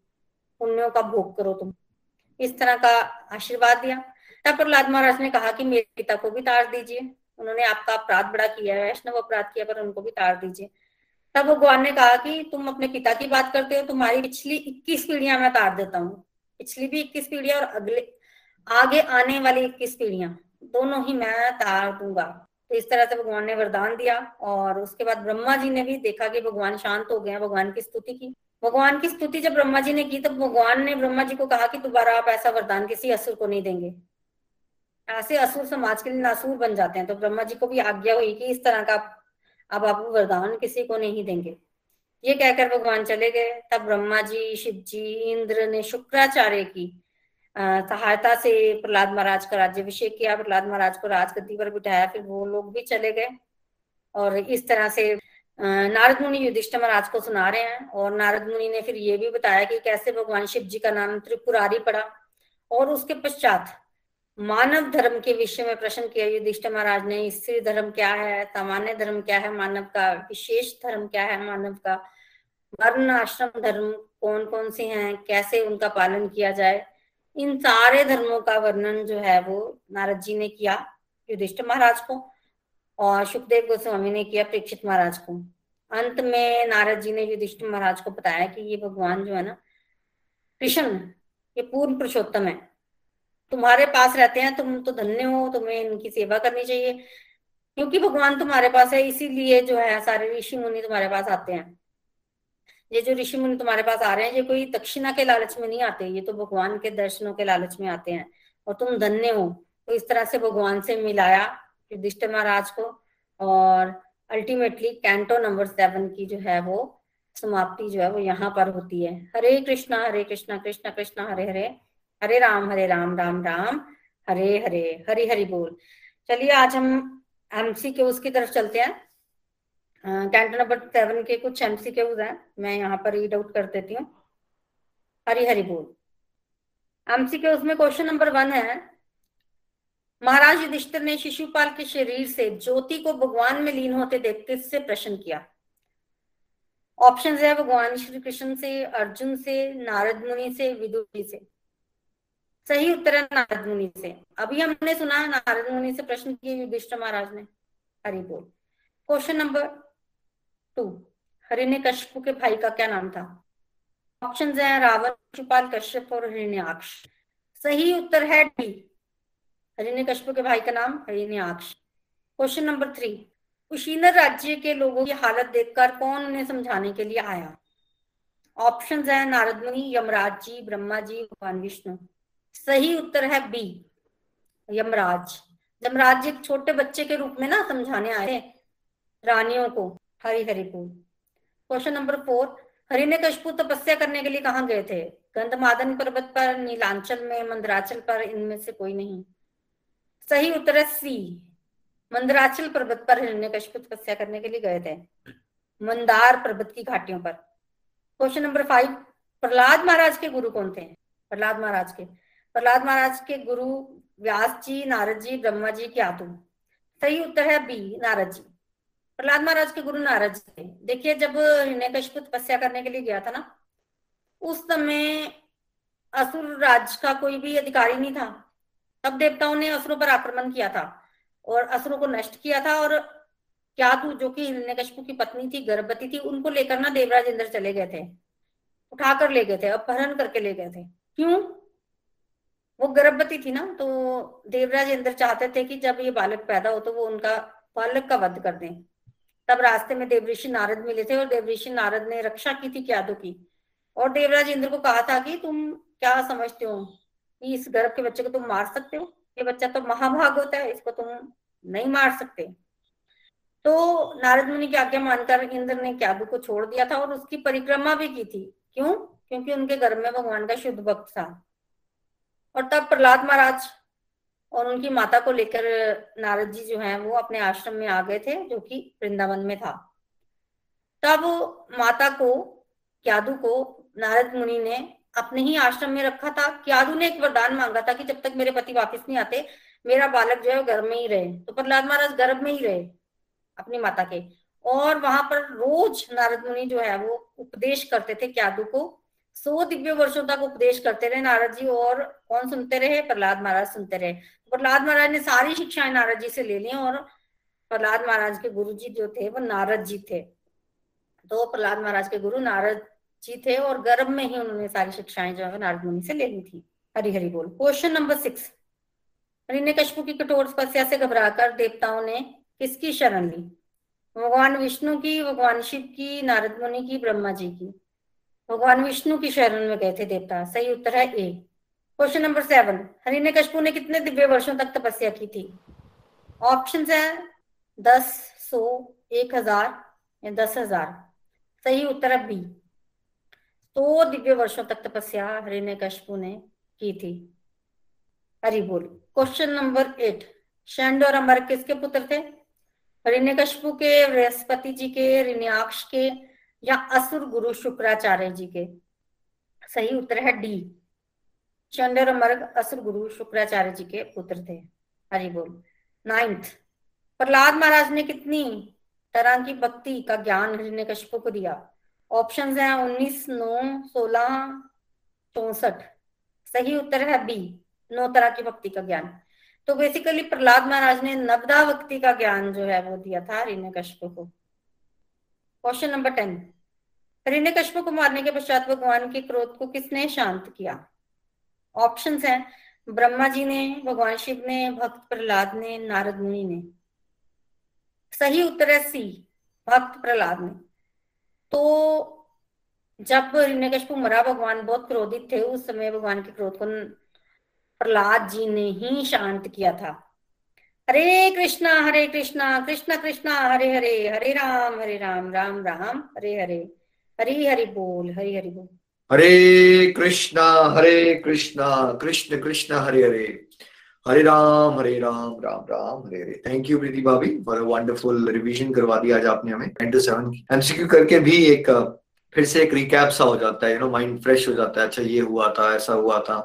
पुण्यों का भोग करो तुम। इस तरह का आशीर्वाद दिया। तब प्रहलाद महाराज ने कहा कि मेरे पिता को भी तार दीजिए। उन्होंने आपका अपराध बड़ा किया है, वैष्णव अपराध किया, पर उनको भी तार दीजिए। तब भगवान ने कहा कि तुम अपने पिता की बात करते हो, तुम्हारी पिछली इक्कीस पीढ़ियाँ मैं तार देता हूँ। पिछली भी इक्कीस पीढ़ियाँ और अगले, आगे आने वाली इक्कीस पीढ़ियाँ, दोनों ही मैं तार दूँगा। तो इस तरह से भगवान ने वरदान दिया और उसके बाद ब्रह्मा जी ने भी देखा कि भगवान शांत हो गए भगवान की स्तुति की। भगवान की स्तुति जब ब्रह्मा जी ने की, तब भगवान ने ब्रह्मा जी को कहा कि दोबारा आप ऐसा वरदान किसी असुर को नहीं देंगे। ऐसे असुर समाज के लिए नासूर बन जाते हैं। तो ब्रह्मा जी को भी आज्ञा हुई कि इस तरह का अब आप वरदान किसी को नहीं देंगे। ये कहकर भगवान चले गए। तब ब्रह्मा जी, शिव जी, इंद्र ने शुक्राचार्य की सहायता से प्रहलाद महाराज का राज्यभिषेक किया। प्रहलाद महाराज को राजगद्दी पर बिठाया, फिर वो लोग भी चले गए। और इस तरह से नारद मुनि युधिष्ठ महाराज को सुना रहे हैं। और नारद मुनि ने फिर ये भी बताया कि कैसे भगवान शिव जी का नाम त्रिपुरारी पड़ा। और उसके पश्चात मानव धर्म के विषय में प्रश्न किया युधिष्ठ महाराज ने, स्त्री धर्म क्या है, सामान्य धर्म क्या है, मानव का, विशेष धर्म क्या है, मानव का, वर्ण आश्रम धर्म कौन कौन से हैं, कैसे उनका पालन किया जाए, इन सारे धर्मों का वर्णन जो है वो नारद जी ने किया युधिष्ठ महाराज को, और सुखदेव गोस्वामी ने किया, प्रेक्षित महाराज को। अंत में नारद जी ने युधिष्ठ महाराज को बताया कि ये भगवान जो है ना, कृष्ण, ये पूर्ण पुरुषोत्तम है। तुम्हारे पास रहते हैं, तुम तो धन्य हो, तुम्हें इनकी सेवा करनी चाहिए। क्योंकि भगवान तुम्हारे पास है, इसीलिए जो है, सारे ऋषि मुनि तुम्हारे पास आते हैं। ये जो ऋषि मुनि तुम्हारे पास आ रहे हैं, ये कोई दक्षिणा के लालच में नहीं आते, ये तो भगवान के दर्शनों के लालच में आते हैं। और तुम धन्य हो। तो इस तरह से भगवान से मिलाया युधिष्ठ महाराज को, और अल्टीमेटली कैंटो नंबर सेवन की जो है, वो समाप्ति जो है, वो यहाँ पर होती है। हरे कृष्णा हरे कृष्णा कृष्णा कृष्णा, हरे हरे। हरे राम हरे राम राम राम, हरे हरे, हरि हरि बोल। चलिए, आज हम एमसी के उसकी तरफ़ चलते हैं। कैंटो नंबर सेवन के कुछ एमसीक्यूज हैं। मैं यहाँ पर रीड आउट कर देती हूँ। हरी हरी बोल। एमसीक्यूज में क्वेश्चन नंबर वन है, महाराज युधिष्ठिर ने शिशुपाल के शरीर से ज्योति को भगवान में लीन होते देख किससे प्रश्न किया। ऑप्शन है, भगवान श्री कृष्ण से, अर्जुन से, नारद मुनि से, विदुर जी से। सही उत्तर है नारद मुनि से। अभी हमने सुना है नारद मुनि से प्रश्न किए युधिष्ठिर महाराज ने। हरि बोल। Question number two Hiranya Kashyap के भाई का क्या नाम था? ऑप्शन है रावण शिशुपाल कश्यप और हरिण्याक्ष। सही उत्तर है डी। हरिण्य कश्यप के भाई का नाम हरिण्याक्ष। क्वेश्चन नंबर थ्री कुशीनर राज्य के लोगों की हालत देखकर कौन उन्हें समझाने के लिए आया? ऑप्शन है नारद मुनि, यमराज जी, ब्रह्मा जी, भगवान विष्णु। सही उत्तर है बी, यमराज। यमराज एक छोटे बच्चे के रूप में ना समझाने आए रानियों को, हरि हरि बोल क्वेश्चन नंबर फोर हरिने कशपु तपस्या करने के लिए कहा गए थे? गंधमादन पर्वत पर, नीलांचल में, मंदराचल पर, इनमें से कोई नहीं। सही उत्तर है सी, मंदराचल पर्वत पर हिरण्यकश्यप तपस्या करने के लिए गए थे, मंदार पर्वत की घाटियों पर। Question number five, Prahlad Maharaj के गुरु कौन थे? प्रहलाद महाराज के। प्रहलाद महाराज के गुरु व्यास जी, नारद जी, ब्रह्मा जी क्या तुम सही उत्तर है बी, नारद जी। प्रहलाद महाराज के गुरु नारद जी थे। देखिए, जब हिरण्यकश्यप तपस्या करने के लिए गया था ना, उस समय असुर राज का कोई भी अधिकारी नहीं था। तब देवताओं ने असुरों पर आक्रमण किया था और असुरों को नष्ट किया था और क्या तू जो कि हिरण्यकश्यप की पत्नी थी, गर्भवती थी, उनको लेकर ना देवराज इंद्र चले गए थे। उठाकर ले गए थे, अपहरण करके ले गए थे। क्यों? वो गर्भवती थी ना तो देवराज इंद्र चाहते थे कि जब ये बालक पैदा हो तो वो उनका बालक का वध कर दें। तब रास्ते में देवऋषि नारद मिले थे और देवऋषि नारद ने रक्षा की थी क्यादो की। और देवराज इंद्र को कहा था कि तुम क्या समझते हो कि इस गर्भ के बच्चे को तुम मार सकते हो? ये बच्चा तो महाभाग होता है, इसको तुम नहीं मार सकते। तो नारद मुनि की आज्ञा मानकर इंद्र ने क्यादू को छोड़ दिया था और उसकी परिक्रमा भी की थी। क्यों? क्योंकि उनके घर में भगवान का शुद्ध भक्त था। और तब प्रहलाद महाराज और उनकी माता को लेकर नारद जी जो है, वो अपने आश्रम में आ गए थे, जो कि वृंदावन में था। तब माता को, क्यादु को नारद मुनि ने अपने ही आश्रम में रखा था। क्यादु ने एक वरदान मांगा था कि जब तक मेरे पति वापस नहीं आते, मेरा बालक जो है गर्भ में ही रहे। तो प्रहलाद महाराज गर्भ में ही रहे, अपनी माता के। और वहाँ पर रोज नारद मुनि जो है, वो उपदेश करते थे क्यादु को सौ दिव्य वर्षों तक उपदेश करते रहे नारद जी और कौन सुनते रहे? प्रहलाद महाराज सुनते रहे। प्रहलाद महाराज ने सारी शिक्षाएँ नारद जी से ले ली और प्रहलाद महाराज के गुरु जी जो थे, वो नारद जी थे। तो प्रहलाद महाराज के गुरु नारद जी थे और गर्भ में ही उन्होंने सारी शिक्षाएँ जो है नारद मुनि से ले ली थी। हरी हरी बोल। क्वेश्चन नंबर सिक्स हरिने कशपू की कठोर तपस्या से घबराकर देवताओं ने किसकी शरण ली? भगवान विष्णु की, भगवान शिव की, नारद मुनि की, ब्रह्मा जी की। भगवान विष्णु की शरण में गए थे देवता। सही उत्तर है A. Question number seven Hiranya Kashipu ने कितने दिव्य वर्षों तक तपस्या की थी? ऑप्शन है दस, सौ, एक हज़ार या दस हज़ार। सही उत्तर है बी। तो दिव्य वर्षों तक तपस्या हरिण्य कशपू ने की थी। हरि बोल। क्वेश्चन नंबर एट शंड और अमर किसके पुत्र थे। हरिण्य कशपू के बृहस्पति जी के ऋण्याक्ष के या असुर गुरु शुक्राचार्य जी के। सही उत्तर है डी। चंड और अमर असुर गुरु शुक्राचार्य जी के पुत्र थे। हरि बोल। नाइन्थ, प्रहलाद महाराज ने कितनी तरह की भक्ति का ज्ञान हरिण्य कशपू को दिया। ऑप्शन है उन्नीस, नौ, सोलह, चौसठ। सही उत्तर है बी, नौ तरह की भक्ति का ज्ञान। तो बेसिकली प्रहलाद महाराज ने नवदा भक्ति का ज्ञान जो है वो दिया था हरिण्य कश्यप को। Question number ten. हरिण्य को मारने के पश्चात भगवान के क्रोध को किसने शांत किया? ऑप्शन है, ब्रह्मा जी ने, भगवान शिव ने, भक्त प्रहलाद ने, नारद मुनि ने। सही उत्तर है सी, भक्त प्रहलाद ने। तो जब हिरण्यकश्यप मरा, भगवान बहुत क्रोधित थे, उस समय भगवान के क्रोध को प्रहलाद जी ने ही शांत किया था। हरे कृष्णा हरे कृष्णा, कृष्ण कृष्णा, हरे हरे हरे राम हरे राम राम राम, हरे हरे, हरि हरि बोल, हरि हरि बोल। Hare Krishna Hare Krishna, Krishna Krishna, Hare Hare Hare Ram Hare Ram Ram Ram, Hare Hare. Thank you Preeti bhabhi for wonderful revision करवा दिया आज आपने हमें। टेन टू सेवन एमसीक्यू करके भी एक फिर से एक रिकैप सा हो जाता है यू नो माइंड फ्रेश हो जाता है। अच्छा ये हुआ था, ऐसा हुआ था।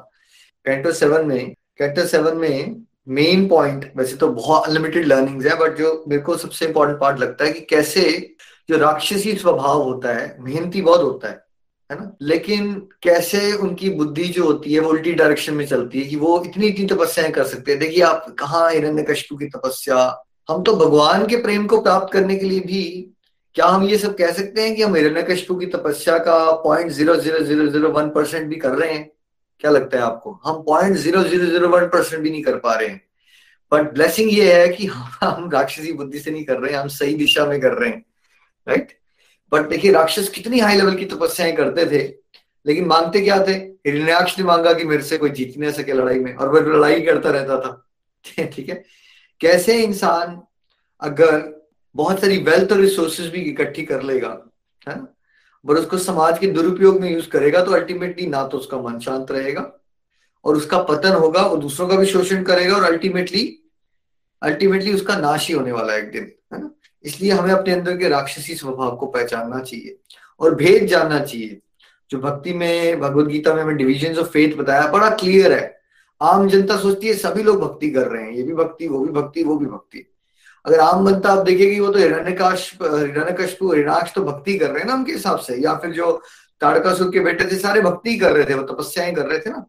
कैंटो सेवन में कैंटो सेवन में मेन पॉइंट वैसे तो बहुत अनलिमिटेड लर्निंग्स है बट जो मेरे को सबसे इंपॉर्टेंट पार्ट लगता है कि कैसे जो राक्षसी स्वभाव होता है, मेहनती बहुत होता है है ना? लेकिन कैसे उनकी बुद्धि जो होती है, वो उल्टी डायरेक्शन में चलती है कि वो इतनी इतनी तपस्याएँ कर सकते हैं। देखिए, आप कहाँ हिरण्य की तपस्या, हम तो भगवान के प्रेम को प्राप्त करने के लिए भी, क्या हम ये सब कह सकते हैं कि हम हिरण्य की तपस्या का point zero zero zero zero one percent भी कर रहे हैं? क्या लगता है आपको? हम point zero zero zero one percent भी नहीं कर पा रहे हैं। बट ब्लेसिंग ये है कि हम हम राक्षसी बुद्धि से नहीं कर रहे हैं, हम सही दिशा में कर रहे हैं। राइट बट देखिए, राक्षस कितनी हाई लेवल की तपस्याएँ करते थे, लेकिन मांगते क्या थे? हिरण्याक्ष ने मांगा कि मेरे से कोई जीत नहीं सके लड़ाई में, और वह लड़ाई करता रहता था। ठीक है? कैसे इंसान अगर बहुत सारी वेल्थ और रिसोर्सेज भी इकट्ठी कर लेगा, है? ना पर उसको समाज के दुरुपयोग में यूज़ करेगा तो अल्टीमेटली ना तो उसका मन शांत रहेगा और उसका पतन होगा और दूसरों का भी शोषण करेगा और अल्टीमेटली अल्टीमेटली उसका नाश ही होने वाला है एक दिन, है ना? इसलिए हमें अपने अंदर के राक्षसी स्वभाव को पहचानना चाहिए और भेद जानना चाहिए। जो भक्ति में, भगवत गीता में हमें डिविजन ऑफ़ फेथ बताया, बड़ा क्लियर है। आम जनता सोचती है सभी लोग भक्ति कर रहे हैं, ये भी भक्ति, वो भी भक्ति, वो भी भक्ति। अगर आम बनता आप देखिए वो तो हिरण्यकाश हिरण्यकशपु हिरणाक्ष तो भक्ति कर रहे हैं ना उनके हिसाब से, या फिर जो ताड़कासुर के बेटे थे, सारे भक्ति कर रहे थे, वो तपस्याएँ कर रहे थे ना।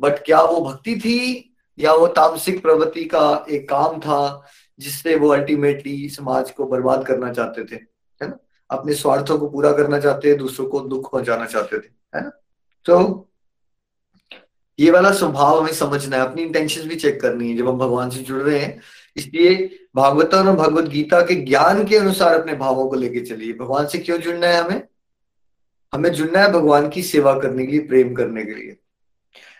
बट क्या वो भक्ति थी, या वो तामसिक प्रवृत्ति का एक काम था, जिससे वो अल्टीमेटली समाज को बर्बाद करना चाहते थे, है ना? अपने स्वार्थों को पूरा करना चाहते दूसरों को दुख पहुंचाना चाहते थे, है ना? तो ये वाला स्वभाव हमें समझना है, अपनी इंटेंशन भी चेक करनी है, जब हम भगवान से जुड़ रहे हैं इसलिए भागवतम और भगवत गीता के ज्ञान के अनुसार अपने भावों को लेके चलिए। भगवान से क्यों जुड़ना है हमें? हमें जुड़ना है भगवान की सेवा करने के लिए, प्रेम करने के लिए।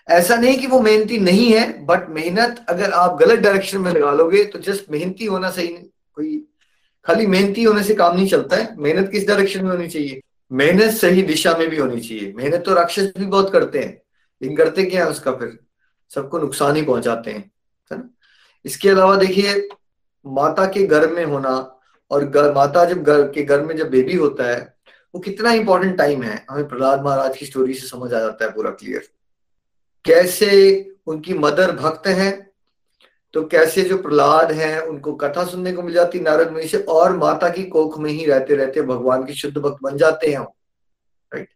ऐसा नहीं कि वो मेहनती नहीं है बट मेहनत अगर आप गलत डायरेक्शन में लगा लोगे तो जस्ट मेहनती होना सही नहीं। कोई खाली मेहनती होने से काम नहीं चलता है। मेहनत किस डायरेक्शन में होनी चाहिए? मेहनत सही दिशा में भी होनी चाहिए। मेहनत तो राक्षस भी बहुत करते हैं। लेकिन करते क्या है उसका फिर? सबको नुकसान ही पहुंचाते हैं। है ना? इसके अलावा देखिए माता के घर में होना और गर, माता जब घर के घर में जब बेबी होता है वो कितना इंपॉर्टेंट टाइम है। हमें प्रहलाद महाराज की स्टोरी से समझ आ जाता है पूरा क्लियर कैसे उनकी मदर भक्त है तो कैसे जो प्रहलाद है उनको कथा सुनने को मिल जाती नारद मुनि से और माता की कोख में ही रहते रहते भगवान के शुद्ध भक्त बन जाते हैं राइट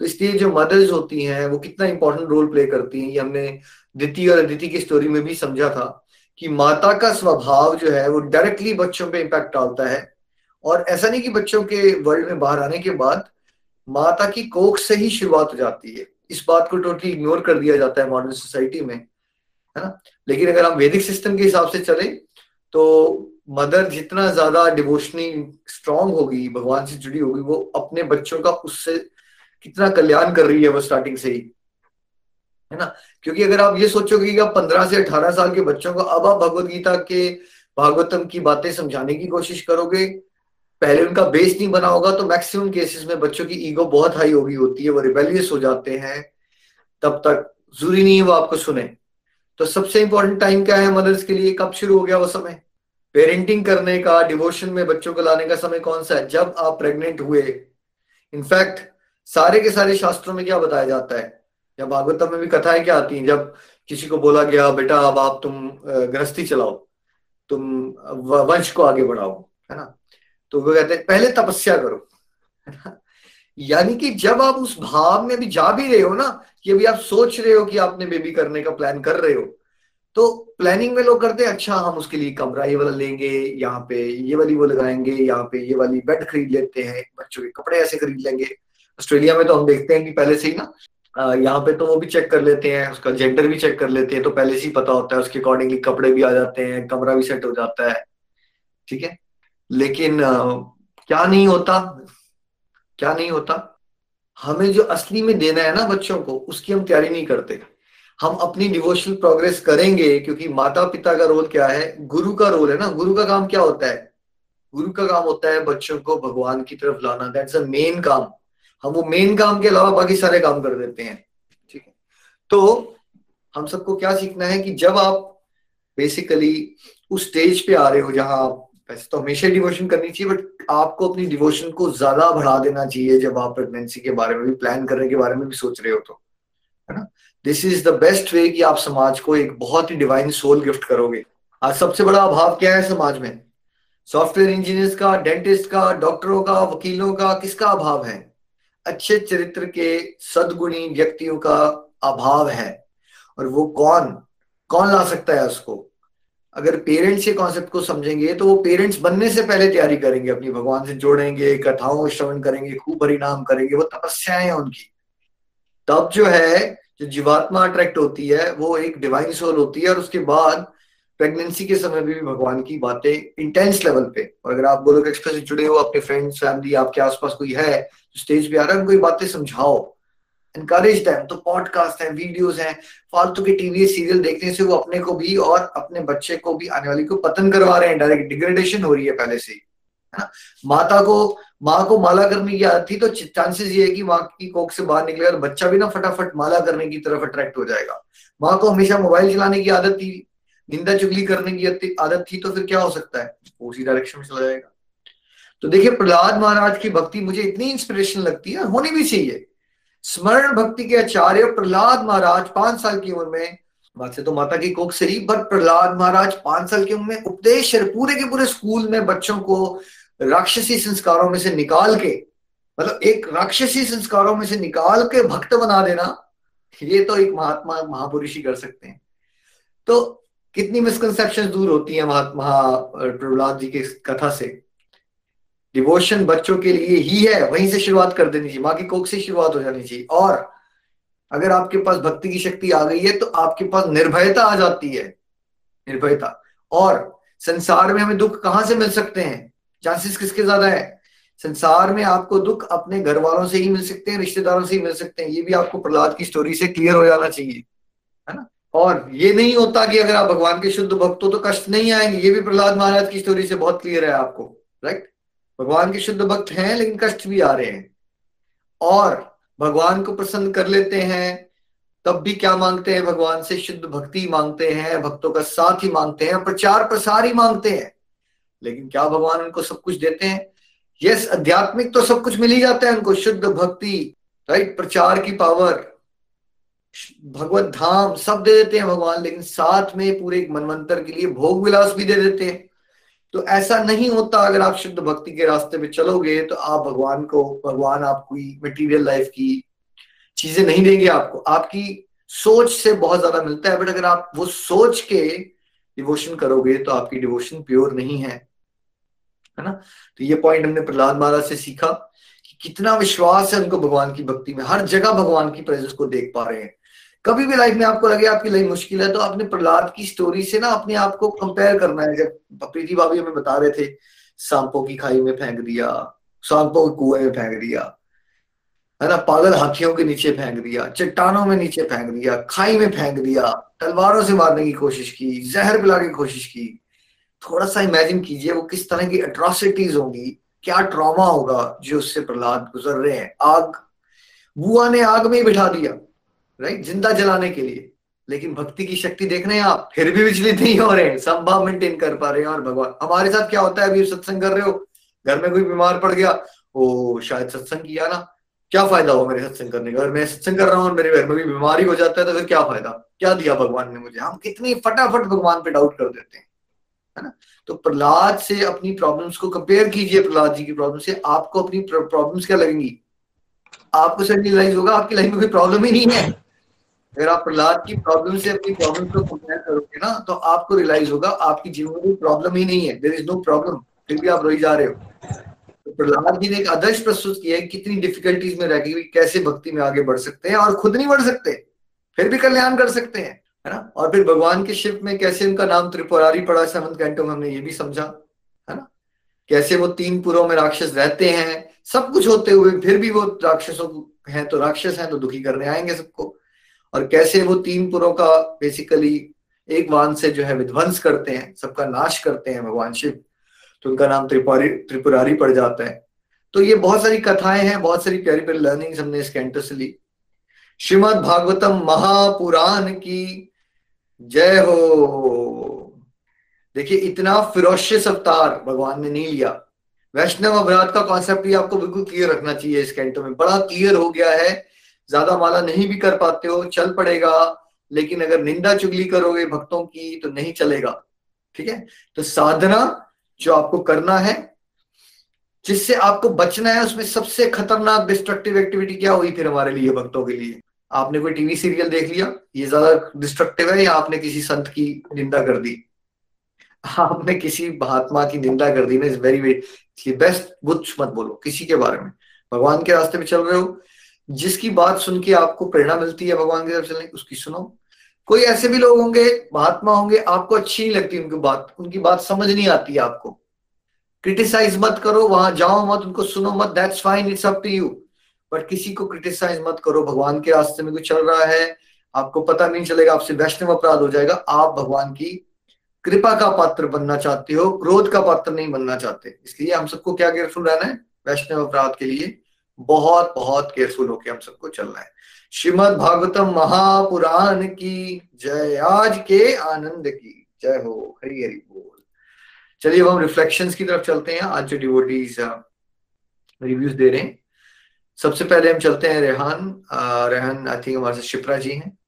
तो इसलिए जो मदर्स होती हैं वो कितना इंपॉर्टेंट रोल प्ले करती हैं। ये हमने दिति और अदिति की स्टोरी में भी समझा था। कि माता का स्वभाव जो है वो डायरेक्टली बच्चों पे इम्पैक्ट डालता है। और ऐसा नहीं कि बच्चों के वर्ल्ड में बाहर आने के बाद माता की कोख से ही शुरुआत हो जाती है। इस बात को टोटली इग्नोर कर दिया जाता है मॉडर्न सोसाइटी में, है ना? लेकिन अगर हम वैदिक सिस्टम के हिसाब से चले तो मदर जितना ज़्यादा डिवोशनी स्ट्रांग होगी, भगवान से जुड़ी होगी, वो अपने बच्चों का उससे कितना कल्याण कर रही है वो स्टार्टिंग से ही। है ना? क्योंकि अगर आप ये सोचोगे कि आप पंद्रह से अठारह साल के बच्चों को अब आप भगवत गीता के, भागवतम की बातें समझाने की कोशिश करोगे, पहले उनका बेस नहीं बना होगा तो मैक्सिमम केसेस में बच्चों की ईगो बहुत हाई होगी, होती है, वो रिबेलियस हो जाते हैं। तब तक ज़रूरी नहीं है वो आपको सुने। तो सबसे इंपॉर्टेंट टाइम क्या है मदर्स के लिए? कब शुरू हो गया वो समय? पेरेंटिंग करने का डिवोशन में बच्चों को लाने का समय कौन सा है? जब आप प्रेग्नेंट हुए। इनफैक्ट सारे के सारे शास्त्रों में क्या बताया जाता है? या भागवतम में भी कथाएँ क्या आती हैं? जब किसी को बोला गया, बेटा, अब आप तुम गृहस्थी चलाओ, तुम वंश को आगे बढ़ाओ है ना? तो वो कहते हैं, पहले तपस्या करो यानी कि जब आप उस भाव में भी जा भी रहे हो ना, कि अभी आप सोच रहे हो कि आपने बेबी करने का प्लान कर रहे हो तो प्लानिंग में लोग करते हैं अच्छा हम उसके लिए कमरा ये वाला लेंगे, यहाँ पे ये वाली वो लगाएँगे, यहाँ पे ये वाली बेड खरीद लेते हैं बच्चों के कपड़े ऐसे खरीद लेंगे। ऑस्ट्रेलिया में तो हम देखते हैं कि पहले से ही ना यहाँ पे तो वो भी चेक कर लेते हैं, उसका जेंडर भी चेक कर लेते हैं तो पहले से ही पता होता है, उसके अकॉर्डिंगली कपड़े भी आ जाते हैं, कमरा भी सेट हो जाता है, ठीक है? लेकिन क्या नहीं होता, क्या नहीं होता? हमें जो असली में देना है ना बच्चों को, उसकी हम तैयारी नहीं करते। हम अपनी डिवोशनल प्रोग्रेस करेंगे, क्योंकि माता पिता का रोल क्या है? गुरु का रोल है ना? गुरु का काम क्या होता है? गुरु का काम होता है बच्चों को भगवान की तरफ़ लाना दैट्स अ मेन काम। हम वो मेन काम के अलावा बाकी सारे काम कर देते हैं। ठीक है? तो हम सबको क्या सीखना है कि जब आप बेसिकली उस स्टेज पे आ रहे हो जहाँ आप, वैसे तो हमेशा डिवोशन करनी चाहिए बट आपको अपनी डिवोशन को ज़्यादा बढ़ा देना चाहिए जब आप प्रेगनेंसी के बारे में भी प्लान करने के बारे में भी सोच रहे हो तो। है ना? This is the best way कि आप समाज को एक बहुत ही डिवाइन सोल गिफ्ट करोगे। आज सबसे बड़ा अभाव क्या है समाज में? सॉफ्टवेयर इंजीनियर्स का डेंटिस्ट का डॉक्टरों का, वकीलों का किसका अभाव है? अच्छे चरित्र के सदगुणी व्यक्तियों का अभाव है। और वो कौन? कौन ला सकता है उसको? अगर पेरेंट्स ये कॉन्सेप्ट को समझेंगे तो वो पेरेंट्स बनने से पहले तैयारी करेंगे, अपनी भगवान से जोड़ेंगे, कथाओं श्रवण करेंगे, खूब परिणाम करेंगे, वो तपस्याएँ हैं उनकी। तब जो है, जो जीवात्मा अट्रैक्ट होती है, वो एक डिवाइन सोल होती है, और उसके बाद प्रेगनेंसी के समय भी भगवान की बातें इंटेंस लेवल पे। और अगर आप गोलोक एक्सप्रेस से जुड़े हो अपने फ्रेंड्स फैमिली आपके आसपास कोई है जो स्टेज पे आ रहा है, उनको बातें समझाओ। इनकरेज दैम तो पॉडकास्ट है वीडियोस हैं, फालतू के टीवी सीरियल देखने से वो अपने को भी और अपने बच्चे को भी, आने वाली को पतन करवा रहे हैं। डायरेक्ट डिग्रेडेशन हो रही है पहले से ही, है ना? माता को, माँ को माला करने की आदत थी तो चांसेस ये है कि माँ की कोख से बाहर निकलेगा तो बच्चा भी ना फटाफट माला करने की तरफ़ अट्रैक्ट हो जाएगा। माँ को हमेशा मोबाइल चलाने की आदत थी निंदा चुगली करने की आदत थी तो फिर क्या हो सकता है? उसी डायरेक्शन में चला जाएगा। तो देखिए, प्रहलाद महाराज की भक्ति मुझे इतनी इंस्पिरेशन लगती है, होनी भी चाहिए। स्मरण भक्ति के आचार्य प्रहलाद महाराज पाँच साल की उम्र में वैसे तो माता की कोख से पर प्रहलाद महाराज पाँच साल की उम्र में उपदेश पूरे के पूरे स्कूल में बच्चों को राक्षसी संस्कारों में से निकाल के मतलब एक राक्षसी संस्कारों में से निकाल के भक्त बना देना, ये तो एक महात्मा, महापुरुष ही कर सकते हैं। तो कितनी मिसकंसेप्शन दूर होती है महात्मा प्रहलाद जी के कथा से। डिवोशन बच्चों के लिए ही है, वहीं से शुरुआत कर देनी चाहिए माँ की कोख से शुरुआत हो जानी चाहिए। और अगर आपके पास भक्ति की शक्ति आ गई है तो आपके पास निर्भयता आ जाती है। निर्भयता। और संसार में हमें दुख कहाँ से मिल सकते हैं? चांसेस किसके ज़्यादा है? संसार में आपको दुख अपने घर वालों से ही मिल सकते हैं, रिश्तेदारों से ही मिल सकते हैं। ये भी आपको प्रहलाद की स्टोरी से क्लियर हो जाना चाहिए। है ना? और ये नहीं होता कि अगर आप भगवान के शुद्ध भक्त हो तो कष्ट नहीं आएँगे। ये भी प्रहलाद महाराज की स्टोरी से बहुत क्लियर है आपको राइट भगवान के शुद्ध भक्त हैं, लेकिन कष्ट भी आ रहे हैं। और भगवान को प्रसन्न कर लेते हैं, तब भी क्या मांगते हैं? भगवान से शुद्ध भक्ति मांगते हैं, भक्तों का साथ ही मांगते हैं, प्रचार प्रसार ही मांगते हैं। लेकिन क्या भगवान उनको सब कुछ देते हैं? यस आध्यात्मिक तो सब कुछ मिल ही जाता है उनको, शुद्ध भक्ति राइट प्रचार की पावर भगवत धाम सब दे देते हैं भगवान, लेकिन साथ में पूरे एक मनवंतर के लिए भोग विलास भी दे देते हैं। तो ऐसा नहीं होता अगर आप शुद्ध भक्ति के रास्ते पे चलोगे तो आप भगवान को, भगवान आपको मटेरियल लाइफ की चीज़ें नहीं देंगे आपको। आपकी सोच से बहुत ज़्यादा मिलता है बट अगर आप वो सोच के डिवोशन करोगे तो आपकी डिवोशन प्योर नहीं है। है ना? तो ये पॉइंट हमने प्रहलाद महाराज से सीखा कि कितना विश्वास है उनको भगवान की भक्ति में। हर जगह भगवान की प्रेजेंस को देख पा रहे हैं। कभी भी लाइफ में आपको लगे आपकी लाइफ मुश्किल है तो आपने प्रहलाद की स्टोरी से ना अपने आप को कंपेयर करना है। जब प्रीति भाभी हमें बता रहे थे, सांपों की खाई में फेंक दिया, सांपों के कुएँ में फेंक दिया, है ना? पागल हाथियों के नीचे फेंक दिया, चट्टानों में नीचे फेंक दिया, खाई में फेंक दिया, तलवारों से मारने की कोशिश की, जहर पिलाने की कोशिश की। थोड़ा सा इमेजिन कीजिए वो किस तरह की अट्रोसिटीज होंगी, क्या ट्रॉमा होगा जो उससे प्रहलाद गुजर रहे हैं। आग, बुआ ने आग में ही बिठा दिया। राइट ज़िंदा जलाने के लिए। लेकिन भक्ति की शक्ति देख रहे हैं आप, फिर भी विचलित नहीं हो रहे हैं। संभाव मेंटेन कर पा रहे हैं और भगवान। हमारे साथ क्या होता है? अभी सत्संग कर रहे हो। घर में कोई बीमार पड़ गया, ओ, शायद सत्संग किया ना। क्या फ़ायदा हुआ मेरे सत्संग करने का? अगर मैं सत्संग कर रहा हूँ और मेरे घर में भी बीमारी हो जाता है तो फिर क्या फ़ायदा? क्या दिया भगवान ने मुझे? हम कितनी फटाफट भगवान पे डाउट कर देते हैं। है ना? तो प्रहलाद से अपनी प्रॉब्लम्स को कंपेयर कीजिए, प्रहलाद जी की प्रॉब्लम से। आपको अपनी प्रॉब्लम्स क्या लगेंगी? आपको सडनली रियलाइज़ होगा, आपकी लाइफ में कोई प्रॉब्लम ही नहीं है। अगर आप प्रहलाद की प्रॉब्लम से अपनी प्रॉब्लम को कंपेयर करोगे ना तो आपको रियलाइज़ होगा, आपकी जीवन में कोई प्रॉब्लम ही नहीं है। देर इज़ नो प्रॉब्लम फिर भी आप रोई जा रहे हो। तो प्रहलाद जी ने एक आदर्श प्रस्तुत किया है कितनी डिफिकल्टीज में रह गई कैसे भक्ति में आगे बढ़ सकते हैं और खुद नहीं बढ़ सकते, फिर भी कल्याण कर सकते हैं, है ना? और फिर भगवान के शिव में कैसे उनका नाम त्रिपुरारी पड़ा सेवंथ कैंटो में हमने ये भी समझा, है ना? कैसे वो तीन पुरों में राक्षस रहते हैं, सब कुछ होते हुए फिर भी वो राक्षसों हैं तो राक्षस हैं तो दुखी करने आएँगे सबको। और कैसे वो तीन पुरों का बेसिकली एक वान से जो है विध्वंस करते हैं, सबका नाश करते हैं भगवान शिव तो उनका नाम त्रिपुरारी त्रिपुरारी पड़ जाता है। तो ये बहुत सारी कथाएँ हैं, बहुत सारी प्यारी प्यारी लर्निंग हमने इस कैंटो से ली। श्रीमद भागवतम महापुराण की जय हो। देखिए, इतना फिरोशियस अवतार भगवान ने नहीं लिया। वैष्णव अपराध का कॉन्सेप्ट भी आपको बिल्कुल क्लियर रखना चाहिए इस कैंटो में। बड़ा क्लियर हो गया है ज़्यादा माला नहीं भी कर पाते हो, चल पड़ेगा, लेकिन अगर निंदा चुगली करोगे भक्तों की तो नहीं चलेगा। ठीक है? तो साधना जो आपको करना है, जिससे आपको बचना है, उसमें सबसे खतरनाक डिस्ट्रक्टिव एक्टिविटी क्या हुई फिर हमारे लिए भक्तों के लिए? आपने कोई टीवी सीरियल देख लिया? ये ज़्यादा डिस्ट्रक्टिव है या आपने किसी संत की निंदा कर दी? आपने किसी महात्मा की निंदा कर दी? ना इज़ वेरी वेरी बेस्ट कुछ मत बोलो, किसी के बारे में। भगवान के रास्ते में चल रहे हो जिसकी बात सुन के आपको प्रेरणा मिलती है भगवान की तरफ़ चलने उसकी सुनो। कोई ऐसे भी लोग होंगे, महात्मा होंगे, आपको अच्छी नहीं लगती उनकी बात उनकी बात समझ नहीं आती आपको। क्रिटिसाइज मत करो, वहाँ जाओ मत, उनको सुनो मत that's fine it's up to you but किसी को क्रिटिसाइज मत करो, भगवान के रास्ते में कुछ चल रहा है, आपको पता नहीं चलेगा, आपसे वैष्णव अपराध हो जाएगा, आप भगवान की कृपा का पात्र बनना चाहते हो, क्रोध का पात्र नहीं बनना चाहते। इसलिए हम सबको क्या केयरफुल रहना है? वैष्णव अपराध के लिए बहुत बहुत केयरफुल होकर हम सबको चलना है। श्रीमद भागवतम महापुराण की जय। आज के आनंद की जय हो। हरी, हरि बोल। चलिए अब हम रिफ्लेक्शंस की तरफ़ चलते हैं। आज जो डिवोटीज रिव्यूज़ दे रहे हैं। सबसे पहले हम चलते हैं रेहान। रेहान आई थिंक हमारे साथ शिप्रा जी हैं।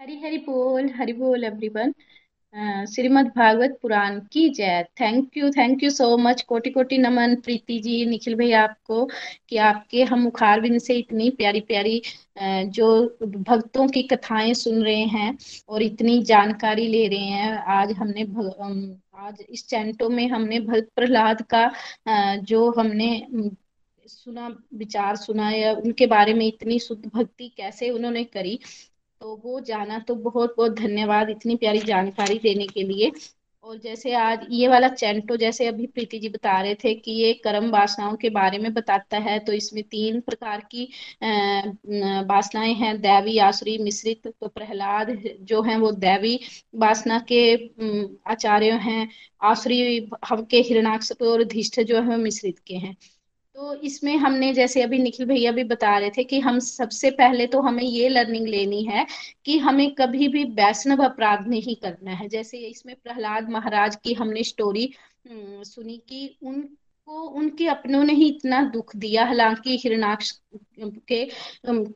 हरी हरी बोल। हरी बोल एवरीवन श्रीमद् भागवत पुराण की जय। Thank you thank you so much कोटि कोटि नमन प्रीति जी निखिल भाई आपको कि आपके हम मुखार बिन से इतनी प्यारी प्यारी जो भक्तों की कथाएँ सुन रहे हैं और इतनी जानकारी ले रहे हैं। आज हमने भग, आज इस चैंटो में हमने भक्त प्रहलाद का जो हमने सुना विचार सुना या उनके बारे में इतनी शुद्ध भक्ति कैसे उन्होंने करी तो वो जाना तो बहुत बहुत धन्यवाद इतनी प्यारी जानकारी देने के लिए। और जैसे आज ये वाला चैंटो, जैसे अभी प्रीति जी बता रहे थे कि ये कर्म वासनाओं के बारे में बताता है तो इसमें तीन प्रकार की वासनाएँ हैं। दैवी, आसुरी, मिश्रित तो प्रहलाद जो हैं, वो दैवी वासना के आचार्य हैं। आसुरी, हम के हिरणाक्ष और धिष्ठ जो है मिश्रित के हैं। तो इसमें हमने जैसे अभी निखिल भैया भी बता रहे थे कि हम सबसे पहले तो हमें ये लर्निंग लेनी है कि हमें कभी भी वैष्णव अपराध नहीं करना है। जैसे इसमें प्रहलाद महाराज की हमने स्टोरी सुनी कि उन को उनके अपनों ने ही इतना दुख दिया, हालाँकि हिरणाक्ष के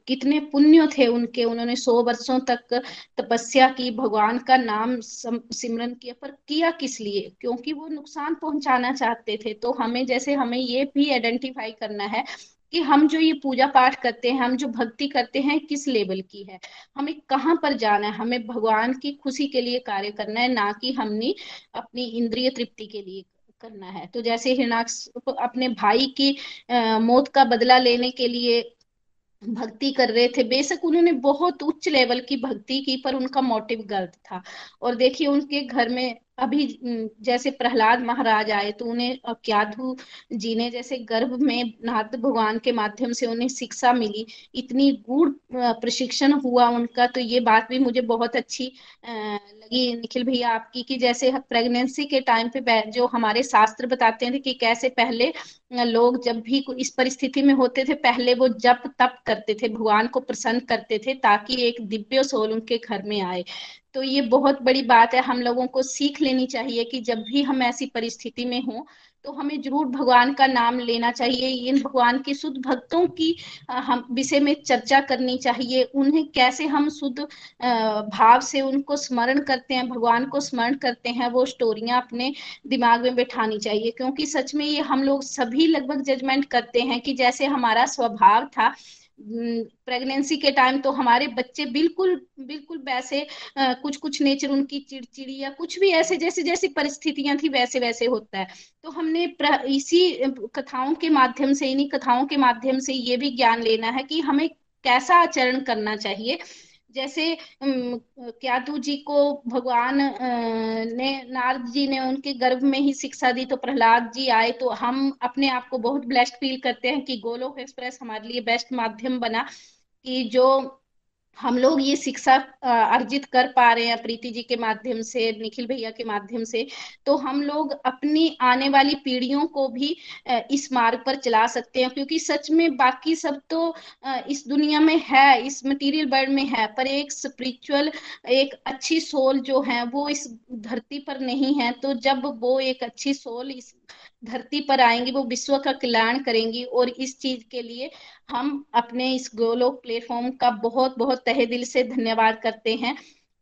कितने पुण्य थे उनके। उन्होंने सौ वर्षों तक तपस्या की, भगवान का नाम सिमरन किया, पर किया किस लिए? क्योंकि वो नुकसान पहुंचाना चाहते थे। तो हमें, जैसे हमें ये भी आइडेंटिफाई करना है कि हम जो ये पूजा पाठ करते हैं, हम जो भक्ति करते हैं, किस लेवल की है? हमें कहाँ पर जाना है? हमें भगवान की खुशी के लिए कार्य करना है, ना कि हमने अपनी इंद्रिय तृप्ति के लिए। करना है। तो जैसे हिरणाक्ष अपने भाई की मौत का बदला लेने के लिए भक्ति कर रहे थे, बेशक उन्होंने बहुत उच्च लेवल की भक्ति की, पर उनका मोटिव गलत था। और देखिए, उनके घर में अभी जैसे प्रहलाद महाराज आए तो उन्हें क्याधु जी ने जैसे गर्भ में नाथ भगवान के माध्यम से उन्हें शिक्षा मिली। इतनी गुड़ प्रशिक्षण हुआ उनका तो ये बात भी मुझे बहुत अच्छी लगी निखिल भैया आपकी कि जैसे प्रेगनेंसी के टाइम पे जो हमारे शास्त्र बताते थे कि कैसे पहले लोग जब भी इस परिस्थिति में होते थे, पहले वो जप तप करते थे, भगवान को प्रसन्न करते थे, ताकि एक दिव्य सोल उनके घर में आए। तो ये बहुत बड़ी बात है। हम लोगों को सीख लेनी चाहिए कि जब भी हम ऐसी परिस्थिति में हो तो हमें ज़रूर भगवान का नाम लेना चाहिए। इन भगवान के शुद्ध भक्तों की हम, विषय में चर्चा करनी चाहिए। उन्हें कैसे हम शुद्ध भाव से उनको स्मरण करते हैं, भगवान को स्मरण करते हैं, वो स्टोरियाँ अपने दिमाग में बैठानी चाहिए। क्योंकि सच में ये हम लोग सभी लगभग जजमेंट करते हैं कि जैसे हमारा स्वभाव था प्रेगनेंसी के टाइम तो हमारे बच्चे बिल्कुल बिल्कुल वैसे कुछ कुछ नेचर उनकी चिड़चिड़ी या कुछ भी ऐसे जैसे, जैसी परिस्थितियाँ थी वैसे वैसे होता है। तो हमने इसी कथाओं के माध्यम से, इन्हीं कथाओं के माध्यम से ये भी ज्ञान लेना है कि हमें कैसा आचरण करना चाहिए। जैसे क्यातु जी को भगवान ने, नारद जी ने उनके गर्भ में ही शिक्षा दी तो प्रहलाद जी आए तो हम अपने आप को बहुत ब्लेस्ड फील करते हैं कि गोलोक एक्सप्रेस हमारे लिए बेस्ट माध्यम बना कि जो हम लोग ये शिक्षा अर्जित कर पा रहे हैं प्रीति जी के माध्यम से, निखिल भैया के माध्यम से तो हम लोग अपनी आने वाली पीढ़ियों को भी इस मार्ग पर चला सकते हैं। क्योंकि सच में बाकी सब तो इस दुनिया में है, इस मटेरियल वर्ल्ड में है, पर एक स्पिरिचुअल एक अच्छी सोल जो है, वो इस धरती पर नहीं है। तो जब वो एक अच्छी सोल इस धरती पर आएँगी, वो विश्व का कल्याण करेंगी और इस चीज़ के लिए हम अपने इस गोलोक प्लेटफॉर्म का बहुत बहुत तहे दिल से धन्यवाद करते हैं।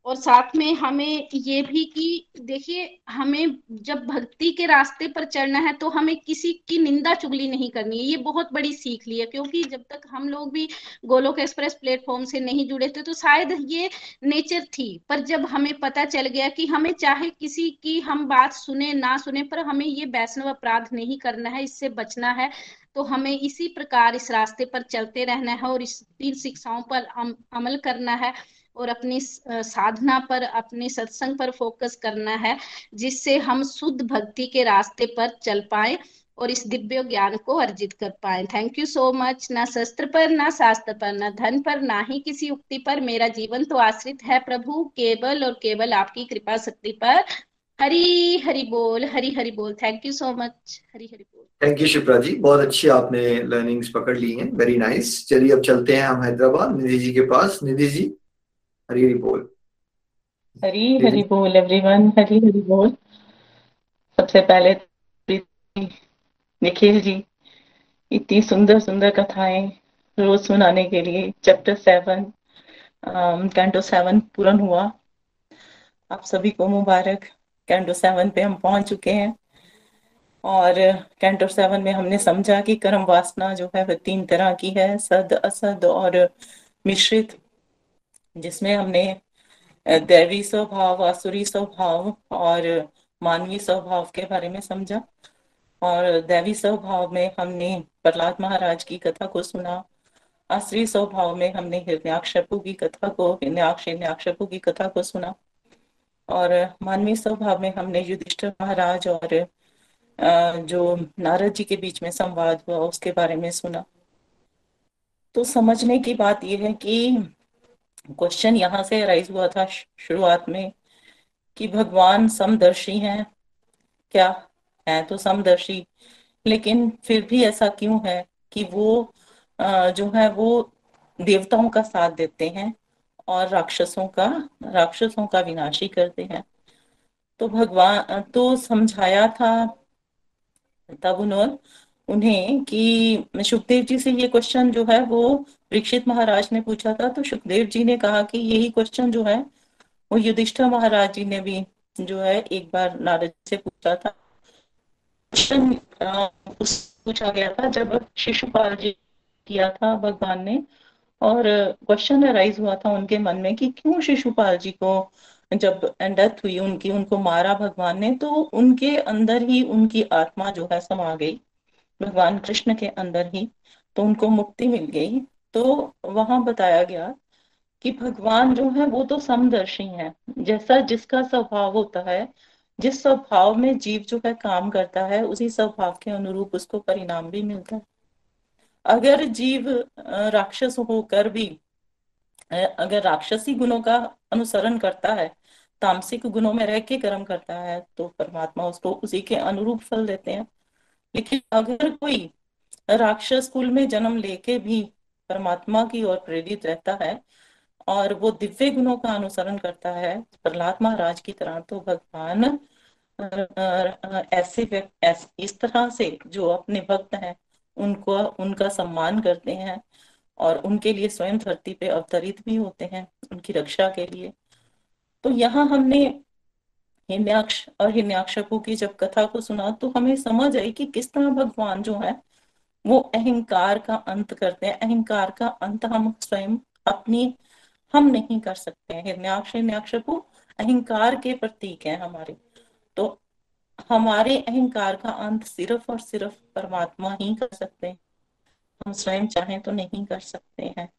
और साथ में हमें ये भी कि देखिए, हमें जब भक्ति के रास्ते पर चलना है तो हमें किसी की निंदा चुगली नहीं करनी है। ये बहुत बड़ी सीख ली है, क्योंकि जब तक हम लोग भी गोलोक एक्सप्रेस प्लेटफॉर्म से नहीं जुड़े थे तो शायद ये नेचर थी। पर जब हमें पता चल गया कि हमें चाहे किसी की हम बात सुने, ना सुने, पर हमें ये वैष्णव अपराध नहीं करना है, इससे बचना है तो हमें इसी प्रकार इस रास्ते पर चलते रहना है और इस तीन शिक्षाओं पर अमल करना है। और अपनी साधना पर, अपने सत्संग पर फोकस करना है, जिससे हम शुद्ध भक्ति के रास्ते पर चल पाए और इस दिव्य ज्ञान को अर्जित कर पाए। थैंक यू सो मच ना शस्त्र पर, ना शास्त्र पर, ना धन पर, ना ही किसी उक्ति पर। मेरा जीवन तो आश्रित है प्रभु, केवल और केवल आपकी कृपा शक्ति पर। हरी, हरि बोल, हरी, हरि बोल। Thank you so much Hari, Hari बोल। Thank you Shipra ji. बहुत अच्छी आपने लर्निंग्स पकड़ ली हैं। वेरी नाइस चलिए, अब चलते हैं हम हैदराबाद। निधि जी के पास। निधि जी हरी हरी बोल। हरी हरी बोल एवरीवन हरी हरी बोल। सबसे पहले निखिल जी इतनी सुंदर सुंदर कथाएँ रोज सुनाने के लिए चैप्टर सेवन कैंटो सेवन पूर्ण हुआ। आप सभी को मुबारक। कैंटो सेवन पे हम पहुँच चुके हैं। और कैंटो सेवन में हमने समझा कि कर्म वासना जो है वह तीन तरह की है सद असद और मिश्रित। जिसमें हमने दैवी स्वभाव आसुरी स्वभाव और मानवीय स्वभाव के बारे में समझा। और दैवी स्वभाव में हमने प्रहलाद महाराज की कथा को सुना। आसुरी स्वभाव में हमने हिरण्याक्षपु की कथा को, हिरण्याक्ष हिरण्याक्षपु की कथा को सुना। और मानवीय स्वभाव में हमने युधिष्ठिर महाराज और जो नारद जी के बीच में संवाद हुआ, उसके बारे में सुना। तो समझने की बात यह है कि क्वेश्चन यहाँ से राइज हुआ था शुरुआत में कि भगवान समदर्शी हैं। क्या? है तो समदर्शी। लेकिन फिर भी ऐसा क्यों है कि वो जो है वो देवताओं का साथ देते हैं और राक्षसों का राक्षसों का विनाशी करते हैं। तो भगवान तो समझाया था तब उन्होंने उन्हें कि सुखदेव जी से ये क्वेश्चन जो है वो परीक्षित महाराज ने पूछा था तो सुखदेव जी ने कहा कि यही क्वेश्चन जो है, वो युधिष्ठिर महाराज जी ने भी जो है एक बार नारद से पूछा था। क्वेश्चन पूछा गया था, जब शिशुपाल जी किया था भगवान ने, और क्वेश्चन अराइज हुआ था उनके मन में कि क्यों शिशुपाल जी को जब डेथ हुई, उनकी, उनको मारा भगवान ने तो उनके अंदर ही उनकी आत्मा जो है समा गई। भगवान कृष्ण के अंदर ही तो उनको मुक्ति मिल गई। तो वहाँ बताया गया कि भगवान जो है, वो तो समदर्शी है। जैसा जिसका स्वभाव होता है, जिस स्वभाव में जीव जो है काम करता है, उसी स्वभाव के अनुरूप उसको परिणाम भी मिलता है। अगर जीव राक्षस होकर भी अगर राक्षसी गुणों का अनुसरण करता है, तामसिक गुणों में रह के कर्म करता है तो परमात्मा उसको उसी के अनुरूप फल देते हैं। लेकिन अगर कोई राक्षस कुल में जन्म लेके भी परमात्मा की ओर प्रेरित रहता है और वो दिव्य गुणों का अनुसरण करता है। प्रहलाद महाराज की तरह तो भगवान ऐसे इस तरह से जो अपने भक्त हैं, उनको, उनका सम्मान करते हैं और उनके लिए स्वयं धरती पे अवतरित भी होते हैं उनकी रक्षा के लिए। तो यहाँ हमने हिन्याक्ष और हिन्याक्षपु की जब कथा को सुना तो हमें समझ आई कि किस तरह भगवान जो है वो अहंकार का अंत करते हैं। अहंकार का अंत हम स्वयं अपनी, हम नहीं कर सकते हैं। हिरण्याक्ष हिरण्याक्षपु अहंकार के प्रतीक है हमारे। तो हमारे अहंकार का अंत सिर्फ़ और सिर्फ़ परमात्मा ही कर सकते हैं। हम स्वयं चाहें तो नहीं कर सकते हैं।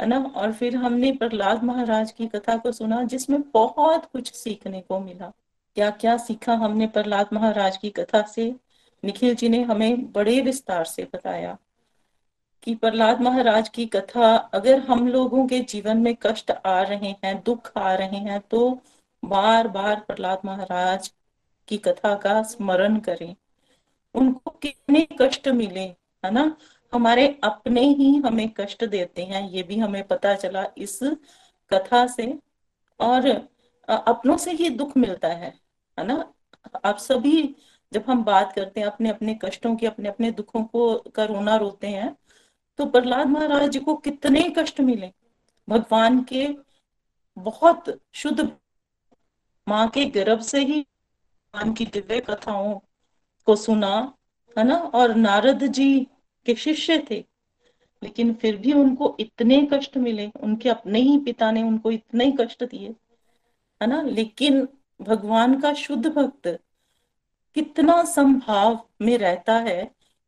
है ना? और फिर हमने प्रहलाद महाराज की कथा को सुना, जिसमें बहुत कुछ सीखने को मिला। क्या क्या सीखा हमने प्रहलाद महाराज की कथा से? निखिल जी ने हमें बड़े विस्तार से बताया कि प्रहलाद महाराज की कथा, अगर हम लोगों के जीवन में कष्ट आ रहे हैं, दुख आ रहे हैं तो बार बार प्रहलाद महाराज की कथा का स्मरण करें। उनको कितने कष्ट मिले, है ना? हमारे अपने ही हमें कष्ट देते हैं, ये भी हमें पता चला इस कथा से। और अपनों से ही दुख मिलता है है ना? आप सभी जब हम बात करते हैं अपने अपने कष्टों की अपने अपने दुखों को का रोना रोते हैं तो प्रहलाद महाराज जी को कितने कष्ट मिले। भगवान के बहुत शुद्ध माँ के गर्भ से ही भगवान की दिव्य कथाओं को सुना, है ना? और नारद जी के शिष्य थे, लेकिन फिर भी उनको इतने कष्ट मिले, उनके अपने ही पिता ने उनको इतने कष्ट दिए, है ना? लेकिन भगवान का शुद्ध भक्त कितना संभाव में रहता है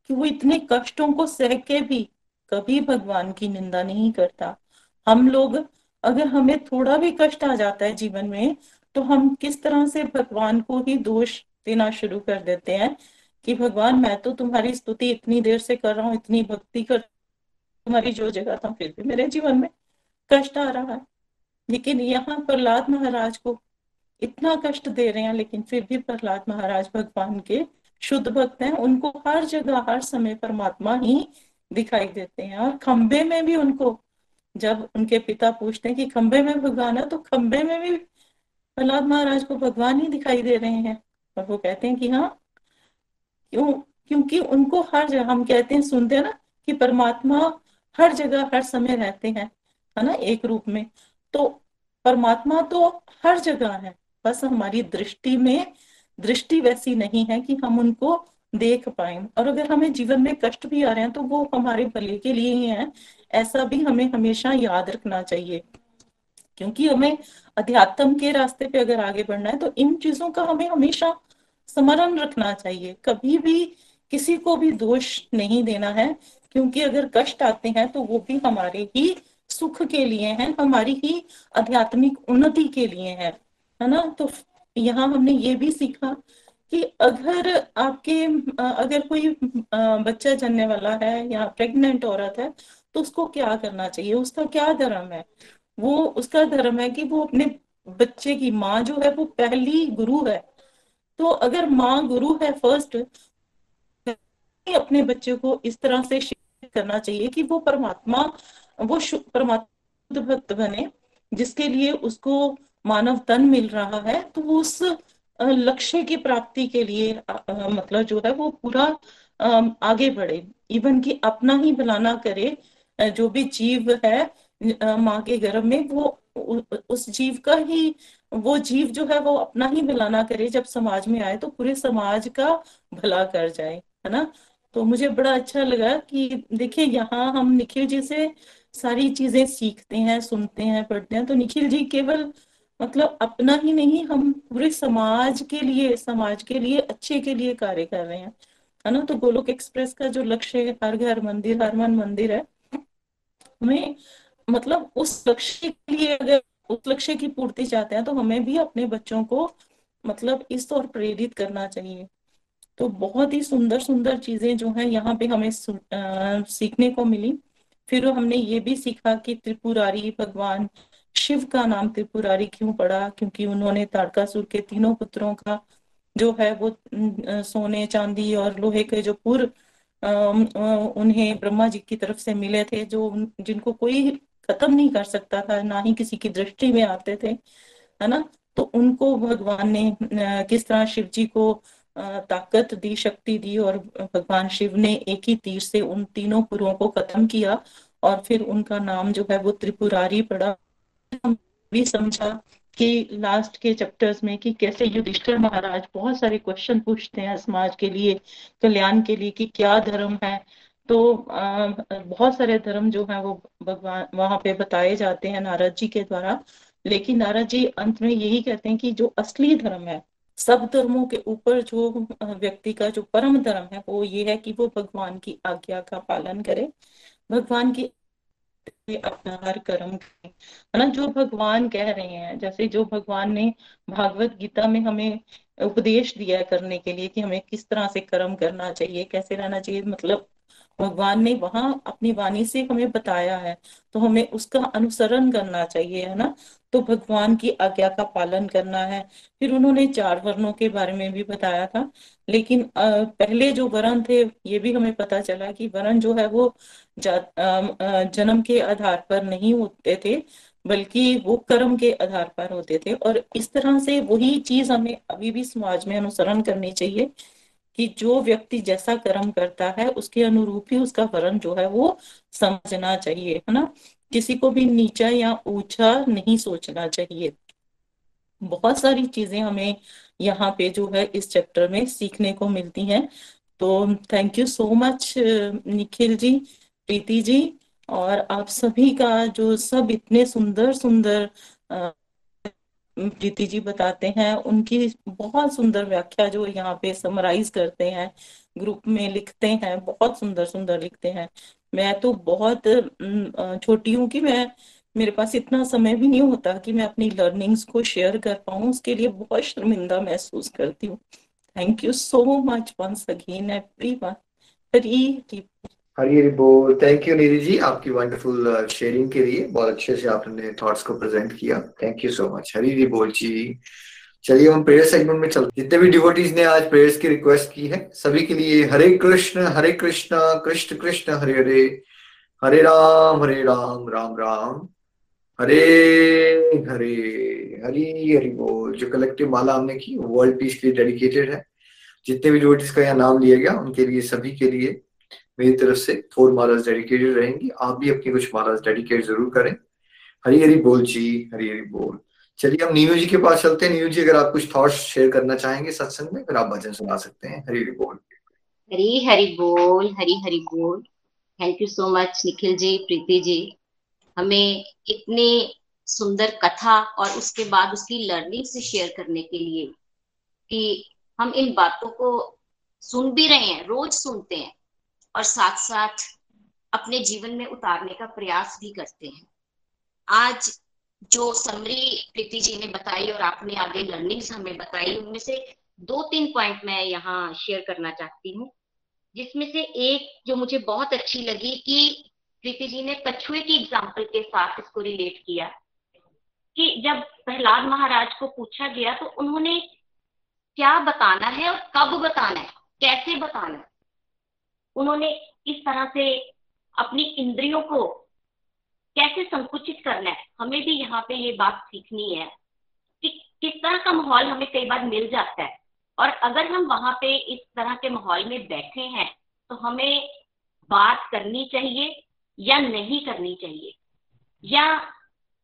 कि वो इतने कष्टों को सह के भी कभी भगवान की निंदा नहीं करता। हम लोग, अगर हमें थोड़ा भी कष्ट आ जाता है जीवन में तो हम किस तरह से भगवान को ही दोष देना शुरू कर देते हैं कि भगवान, मैं तो तुम्हारी स्तुति इतनी देर से कर रहा हूँ, इतनी भक्ति कर तुम्हारी जो जगह था, फिर भी मेरे जीवन में कष्ट आ रहा है। लेकिन यहाँ प्रहलाद महाराज को इतना कष्ट दे रहे हैं, लेकिन फिर भी प्रहलाद महाराज भगवान के शुद्ध भक्त हैं। उनको हर जगह, हर समय परमात्मा ही दिखाई देते हैं। और खंबे में भी उनको, जब उनके पिता पूछते हैं कि खंबे में भगवान है तो खंबे में भी प्रहलाद महाराज को भगवान ही दिखाई दे रहे हैं। और वो कहते हैं कि हाँ क्यों, क्योंकि उनको हर जगह, हम कहते हैं, सुनते हैं ना, कि परमात्मा हर जगह, हर समय रहते हैं, है ना, एक रूप में। तो परमात्मा तो हर जगह है। बस हमारी दृष्टि में, दृष्टि वैसी नहीं है कि हम उनको देख पाए। और अगर हमें जीवन में कष्ट भी आ रहे हैं तो वो हमारे भले के लिए ही है। ऐसा भी हमें हमेशा याद रखना चाहिए। क्योंकि हमें अध्यात्म के रास्ते पे अगर आगे बढ़ना है तो इन चीज़ों का हमें हमेशा स्मरण रखना चाहिए। कभी भी किसी को भी दोष नहीं देना है, क्योंकि अगर कष्ट आते हैं तो वो भी हमारे ही सुख के लिए हैं, हमारी ही आध्यात्मिक उन्नति के लिए है। है ना? तो यहाँ हमने ये भी सीखा कि अगर आपके अगर कोई बच्चा जनने वाला है या प्रेग्नेंट औरत है तो उसको क्या करना चाहिए? उसका क्या धर्म है? वो, उसका धर्म है कि वो अपने बच्चे की माँ जो है, वो पहली गुरु है। तो अगर माँ गुरु है फ़र्स्ट अपने बच्चे को इस तरह से करना चाहिए कि वो परमात्मा वो परमात्मा बने, जिसके लिए उसको मानव तन मिल रहा है तो उस लक्ष्य की प्राप्ति के लिए मतलब जो है वो पूरा आगे बढ़े। इवन कि अपना ही भलाना करे जो भी जीव है माँ के गर्भ में, वो उस जीव का ही, वो जीव जो है वो अपना ही भलाना करे, जब समाज में आए तो पूरे समाज का भला कर जाए, है ना? तो मुझे बड़ा अच्छा लगा कि देखिए, यहाँ हम निखिल जी से सारी चीज़ें सीखते हैं, सुनते हैं, पढ़ते हैं तो निखिल जी केवल मतलब अपना ही नहीं हम पूरे समाज के लिए समाज के लिए अच्छे के लिए कार्य कर रहे हैं। है ना? तो गोलोक एक्सप्रेस का जो लक्ष्य है हर घर मंदिर हर मन मंदिर है हमें मतलब उस लक्ष्य के लिए अगर उस लक्ष्य की पूर्ति चाहते हैं तो हमें भी अपने बच्चों को मतलब इस तौर प्रेरित करना चाहिए। तो बहुत ही सुंदर सुंदर चीज़ें जो है यहाँ पे हमें आ, सीखने को मिली। फिर हमने ये भी सीखा कि त्रिपुरारी भगवान शिव का नाम त्रिपुरारी क्यों पड़ा? क्योंकि उन्होंने ताड़कासुर के तीनों पुत्रों का जो है वो सोने, चांदी और लोहे के जो पुर उन्हें ब्रह्मा जी की तरफ़ से मिले थे, जो जिनको कोई खत्म नहीं कर सकता था, ना ही किसी की दृष्टि में आते थे, है ना? तो उनको भगवान ने किस तरह शिव जी को ताकत दी, शक्ति दी और भगवान शिव ने एक ही तीर से उन तीनों पुरों को खत्म किया और फिर उनका नाम जो है वो त्रिपुरारी पड़ा। भी समझा कि लास्ट के चैप्टर्स में कि कैसे युधिष्ठिर महाराज बहुत सारे क्वेश्चन पूछते हैं समाज के लिए कल्याण के लिए कि क्या धर्म है। तो आ, बहुत सारे धर्म जो है वो भगवान वहाँ पे बताए जाते हैं नारद जी के द्वारा। लेकिन नारद जी अंत में यही कहते हैं कि जो असली धर्म है सब धर्मों के ऊपर जो व्यक्ति का जो परम धर्म है वो ये है कि वो भगवान की आज्ञा का पालन करे। भगवान की अपना हर कर्म है ना? जो भगवान कह रहे हैं, जैसे जो भगवान ने भागवत गीता में हमें उपदेश दिया करने के लिए कि हमें किस तरह से कर्म करना चाहिए, कैसे रहना चाहिए मतलब भगवान ने वहाँ अपनी वाणी से हमें बताया है तो हमें उसका अनुसरण करना चाहिए, है ना? तो भगवान की आज्ञा का पालन करना है। फिर उन्होंने चार वर्णों के बारे में भी बताया था। लेकिन पहले जो वर्ण थे, ये भी हमें पता चला कि वर्ण जो है वो जन्म के आधार पर नहीं होते थे, बल्कि वो कर्म के आधार पर होते थे। और इस तरह से वही चीज़ हमें अभी भी समाज में अनुसरण करनी चाहिए। कि जो व्यक्ति जैसा कर्म करता है, उसके अनुरूप ही उसका वर्ण जो है वो समझना चाहिए, है ना? किसी को भी नीचा या ऊँचा नहीं सोचना चाहिए। बहुत सारी चीज़ें हमें यहाँ पे जो है इस चैप्टर में सीखने को मिलती हैं। तो thank you so much Nikhil ji, Preeti ji, और आप सभी का जो सब इतने सुंदर सुंदर प्रीति जी बताते हैं, उनकी बहुत सुंदर व्याख्या जो यहाँ पे समराइज करते हैं ग्रुप में लिखते हैं, बहुत सुंदर सुंदर लिखते हैं। मैं तो बहुत छोटी हूँ कि मैं, मेरे पास इतना समय भी नहीं होता कि मैं अपनी लर्निंग्स को शेयर कर पाऊँ, उसके लिए बहुत शर्मिंदा महसूस करती हूँ। Thank you so much once again everyone Hari Hari Hari Hari बोल थैंक यू निधि जी आपकी वंडरफुल शेयरिंग uh, के लिए। बहुत अच्छे से आपने थॉट्स को प्रेजेंट किया। Thank you so much Hari Hari बोल जी। चलिए हम प्रेयर सेगमेंट में चलते जितने भी डिवोटीज ने आज प्रेयर्स की रिक्वेस्ट की है सभी के लिए हरे कृष्ण हरे कृष्ण कृष्ण कृष्ण हरे हरे। हरे राम हरे राम राम राम। हरे हरे। हरी हरि बोल। जो कलेक्टिव माला हमने की वर्ल्ड पीस के लिए डेडिकेटेड है। जितने भी डिवोटीज का यहाँ नाम लिया गया उनके लिए सभी के लिए। मेरी तरफ़ से फोर मालाज डेडिकेटेड रहेंगी। आप भी अपनी कुछ मालाज डेडिकेट ज़रूर करें। हरी हरी बोल जी, हरी हरी बोल। चलिए हम नीनू जी के पास चलते हैं। नीनू जी, अगर आप कुछ थॉट्स शेयर करना चाहेंगे सत्संग में, फिर आप भजन सुना सकते हैं। हरी हरी बोल। हरी हरी बोल, हरी हरी बोल। Thank you so much Nikhil ji, Preeti ji. हमें इतनी सुंदर कथा और उसके बाद उसकी लर्निंग से शेयर करने के लिए कि हम इन बातों को सुन भी रहे हैं, रोज सुनते हैं। और साथ साथ अपने जीवन में उतारने का प्रयास भी करते हैं। आज जो समरी प्रीति जी ने बताई और आपने आगे लर्निंग्स हमें बताई, उनमें से दो तीन पॉइंट मैं यहाँ शेयर करना चाहती हूँ, जिसमें से एक जो मुझे बहुत अच्छी लगी कि प्रीति जी ने कछुए की एग्ज़ाम्पल के साथ इसको रिलेट किया। कि जब प्रहलाद महाराज को पूछा गया तो उन्होंने क्या बताना है और कब बताना है, कैसे बताना है? उन्होंने इस तरह से अपनी इंद्रियों को कैसे संकुचित करना है? हमें भी यहाँ पे ये बात सीखनी है कि किस तरह का माहौल हमें कई बार मिल जाता है। और अगर हम वहाँ पे इस तरह के माहौल में बैठे हैं तो हमें बात करनी चाहिए या नहीं करनी चाहिए? या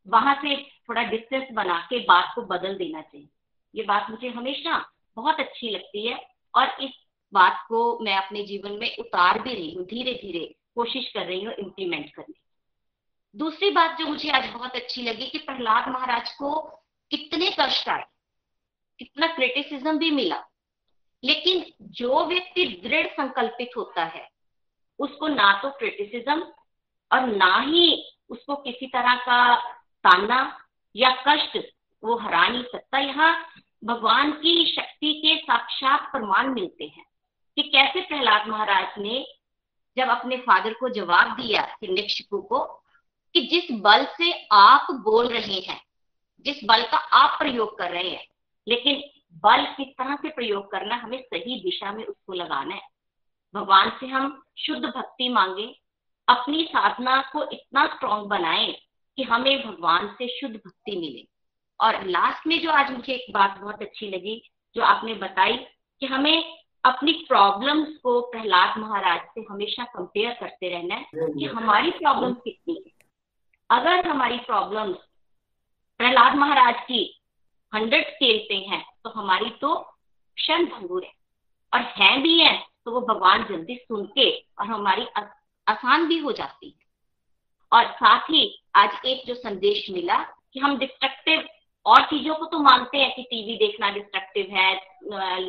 वहाँ से थोड़ा डिस्टेंस बना के बात को बदल देना चाहिए? ये बात मुझे हमेशा बहुत अच्छी लगती है और इस बात को मैं अपने जीवन में उतार भी रही हूँ धीरे धीरे कोशिश कर रही हूँ इम्प्लीमेंट करने दूसरी बात जो मुझे आज बहुत अच्छी लगी कि प्रहलाद महाराज को कितने कष्ट आए, कितना क्रिटिसिज्म भी मिला, लेकिन जो व्यक्ति दृढ़ संकल्पित होता है, उसको ना तो क्रिटिसिज्म और ना ही उसको किसी तरह का ताना या कष्ट वो हरा नहीं सकता। यहाँ भगवान की शक्ति के साक्षात प्रमाण मिलते हैं। कि कैसे प्रहलाद महाराज ने जब अपने फादर को जवाब दिया को, कि जिस बल से आप बोल रहे हैं, जिस बल का आप प्रयोग कर रहे हैं, लेकिन बल किस तरह से प्रयोग करना हमें सही दिशा में उसको लगाना है। भगवान से हम शुद्ध भक्ति मांगे, अपनी साधना को इतना स्ट्रांग बनाए कि हमें भगवान से शुद्ध भक्ति मिले। और लास्ट में जो आज मुझे एक बात बहुत अच्छी लगी, जो आपने बताई कि हमें अपनी प्रॉब्लम्स को प्रहलाद महाराज से हमेशा कंपेयर करते रहना है कि हमारी प्रॉब्लम कितनी है। अगर हमारी प्रॉब्लम्स प्रहलाद महाराज की हंड्रेड स्केल पे हैं तो हमारी तो क्षण भंगुर है। और है भी है तो वो भगवान जल्दी सुन के और हमारी आसान भी हो जाती है। और साथ ही आज एक जो संदेश मिला कि हम डिस्ट्रक्टिव और चीज़ों को तो मानते हैं कि टीवी देखना डिस्ट्रक्टिव है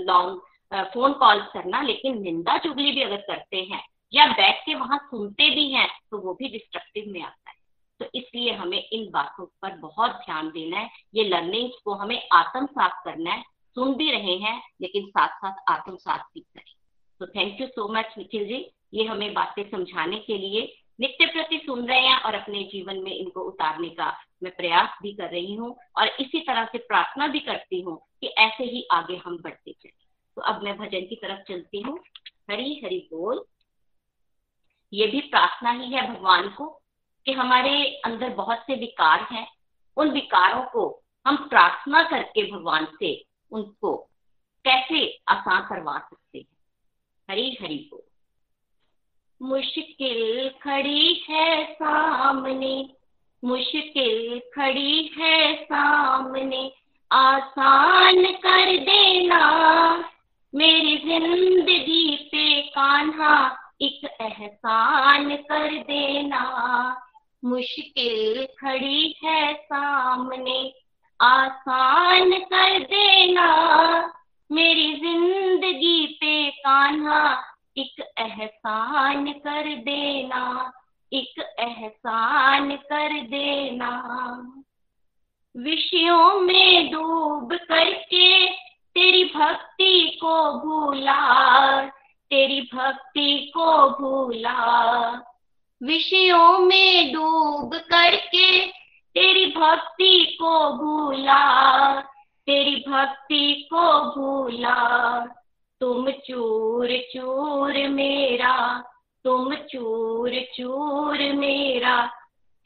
लॉन्ग फ़ोन कॉल करना, लेकिन निंदा चुगली भी अगर करते हैं, या बैठ के वहाँ सुनते भी हैं तो वो भी डिस्ट्रक्टिव में आता है। तो इसलिए हमें इन बातों पर बहुत ध्यान देना है। ये लर्निंग्स को हमें आत्मसात करना है। सुन भी रहे हैं, लेकिन साथ साथ आत्मसात भी करें। तो thank you so much Nikhil ji. ये हमें बातें समझाने के लिए नित्य प्रति सुन रहे हैं और अपने जीवन में इनको उतारने का मैं प्रयास भी कर रही हूँ। और इसी तरह से प्रार्थना भी करती हूँ कि ऐसे ही आगे हम बढ़ते चले। तो अब मैं भजन की तरफ़ चलती हूँ। हरी हरि बोल। ये भी प्रार्थना ही है भगवान को कि हमारे अंदर बहुत से विकार हैं। उन विकारों को हम प्रार्थना करके भगवान से उनको कैसे आसान करवा सकते हैं? हरी हरी बोल। मुश्किल खड़ी है सामने, मुश्किल खड़ी है सामने। आसान कर देना मेरी ज़िंदगी पे कान्हा, एक एहसान कर देना। मुश्किल खड़ी है सामने, आसान कर देना। मेरी ज़िंदगी पे कान्हा, एक एहसान कर देना। एक एहसान कर देना। विषयों में डूब करके तेरी भक्ति को भूला तेरी भक्ति को भूला विषयों में डूब करके तेरी भक्ति को भूला तेरी भक्ति को भूला तुम चूर चूर मेरा, तुम चूर चूर मेरा।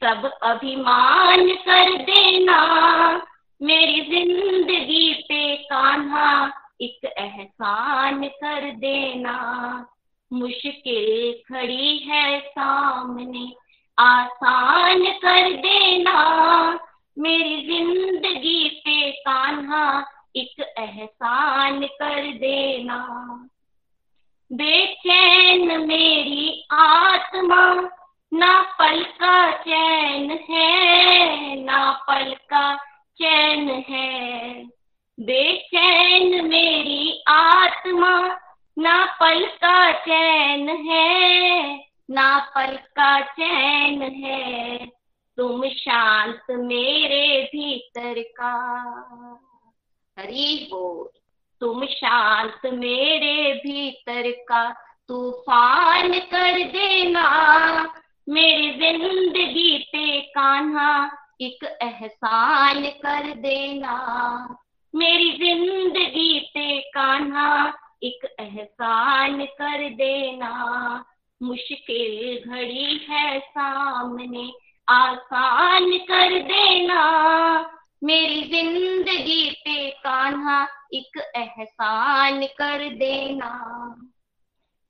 सब अभिमान कर देना मेरी ज़िंदगी पे कान्हा एक एहसान कर देना। मुश्किल खड़ी है सामने, आसान कर देना। मेरी ज़िंदगी पे कान्हा एक एहसान कर देना। बेचैन मेरी आत्मा ना पल का चैन है ना पल का चैन है। बेचैन मेरी आत्मा, ना पल का चैन है। ना पल का चैन है। तुम शांत मेरे भीतर का। हरी बोल। तुम शांत मेरे भीतर का। तूफ़ान कर देना मेरी ज़िंदगी पे कान्हा। एक एहसान कर देना। मेरी ज़िंदगी पे कान्हा, एक एहसान कर देना। मुश्किल घड़ी है सामने, आसान कर देना। मेरी ज़िंदगी पे कान्हा, एक एहसान कर देना।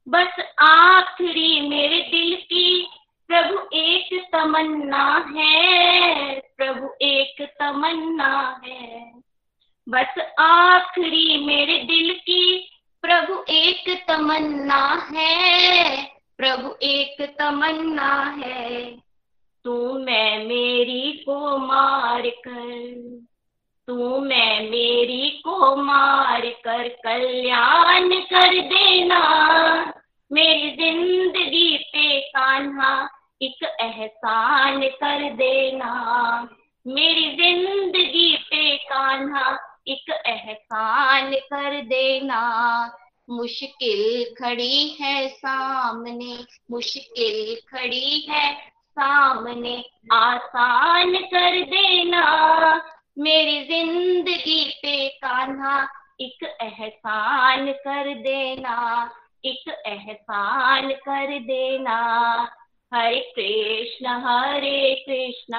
बस आखिरी मेरे दिल की प्रभु एक तमन्ना है, प्रभु एक तमन्ना है। बस आखिरी मेरे दिल की, प्रभु एक तमन्ना है, प्रभु एक तमन्ना है। तू मैं मेरी को मार कर, तू मैं मेरी को मार कर कल्याण कर देना। मेरी ज़िंदगी पे कान्हा एक एहसान कर देना। मेरी ज़िंदगी पे कान्हा एक एहसान कर देना। मुश्किल खड़ी है सामने, मुश्किल खड़ी है सामने। आसान कर देना। मेरी ज़िंदगी पे कान्हा एक एहसान कर देना। एक एहसान कर देना। हरे कृष्ण हरे कृष्ण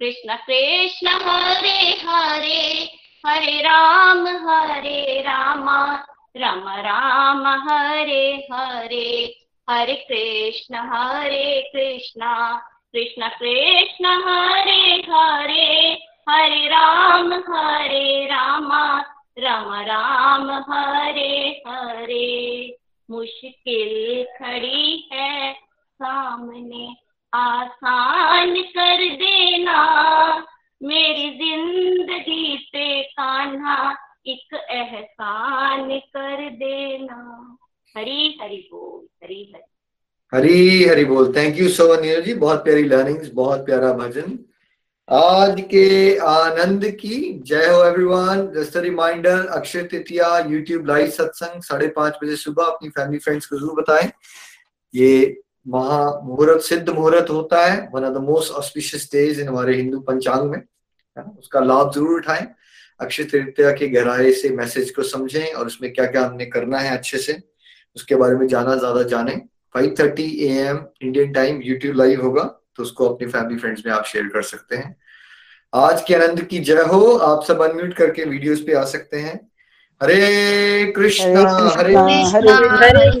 कृष्ण कृष्ण, हरे हरे हरे राम, हरे रामा, राम राम, हरे हरे हरे कृष्ण हरे कृष्ण कृष्ण कृष्ण, हरे हरे हरे राम, हरे रामा, राम राम, हरे हरे, मुश्किल खड़ी है सामने आसान कर देना। मेरी ज़िंदगी पे कान्हा, एक एहसान कर देना। हरी हरी बोल, हरी हरी। हरी हरी बोल। Thank you so Neeraj ji. बहुत प्यारी लर्निंग्स बहुत प्यारा भजन। आज के आनंद की जय हो everyone just reminder Akshaya Tritiya YouTube live satsang साढ़े पाँच बजे सुबह अपनी फैमिली फ्रेंड्स को ज़रूर बताएँ। ये महा मुहूर्त सिद्ध मुहूर्त होता है one of the most auspicious days in हमारे हिंदू पंचांग में। उसका लाभ ज़रूर उठाएँ। अक्षय तृतीया की गहराई से मैसेज को समझें और उसमें क्या क्या हमने करना है अच्छे से उसके बारे में जाना ज़्यादा जाने। 5:30 AM Indian time YouTube live होगा तो उसको अपनी फैमिली फ्रेंड्स में आप शेयर कर सकते हैं। आज के आनंद की जय हो आप सब अनम्यूट करके वीडियोस पे आ सकते हैं। हरे कृष्णा हरे हरे कृष्णा हरे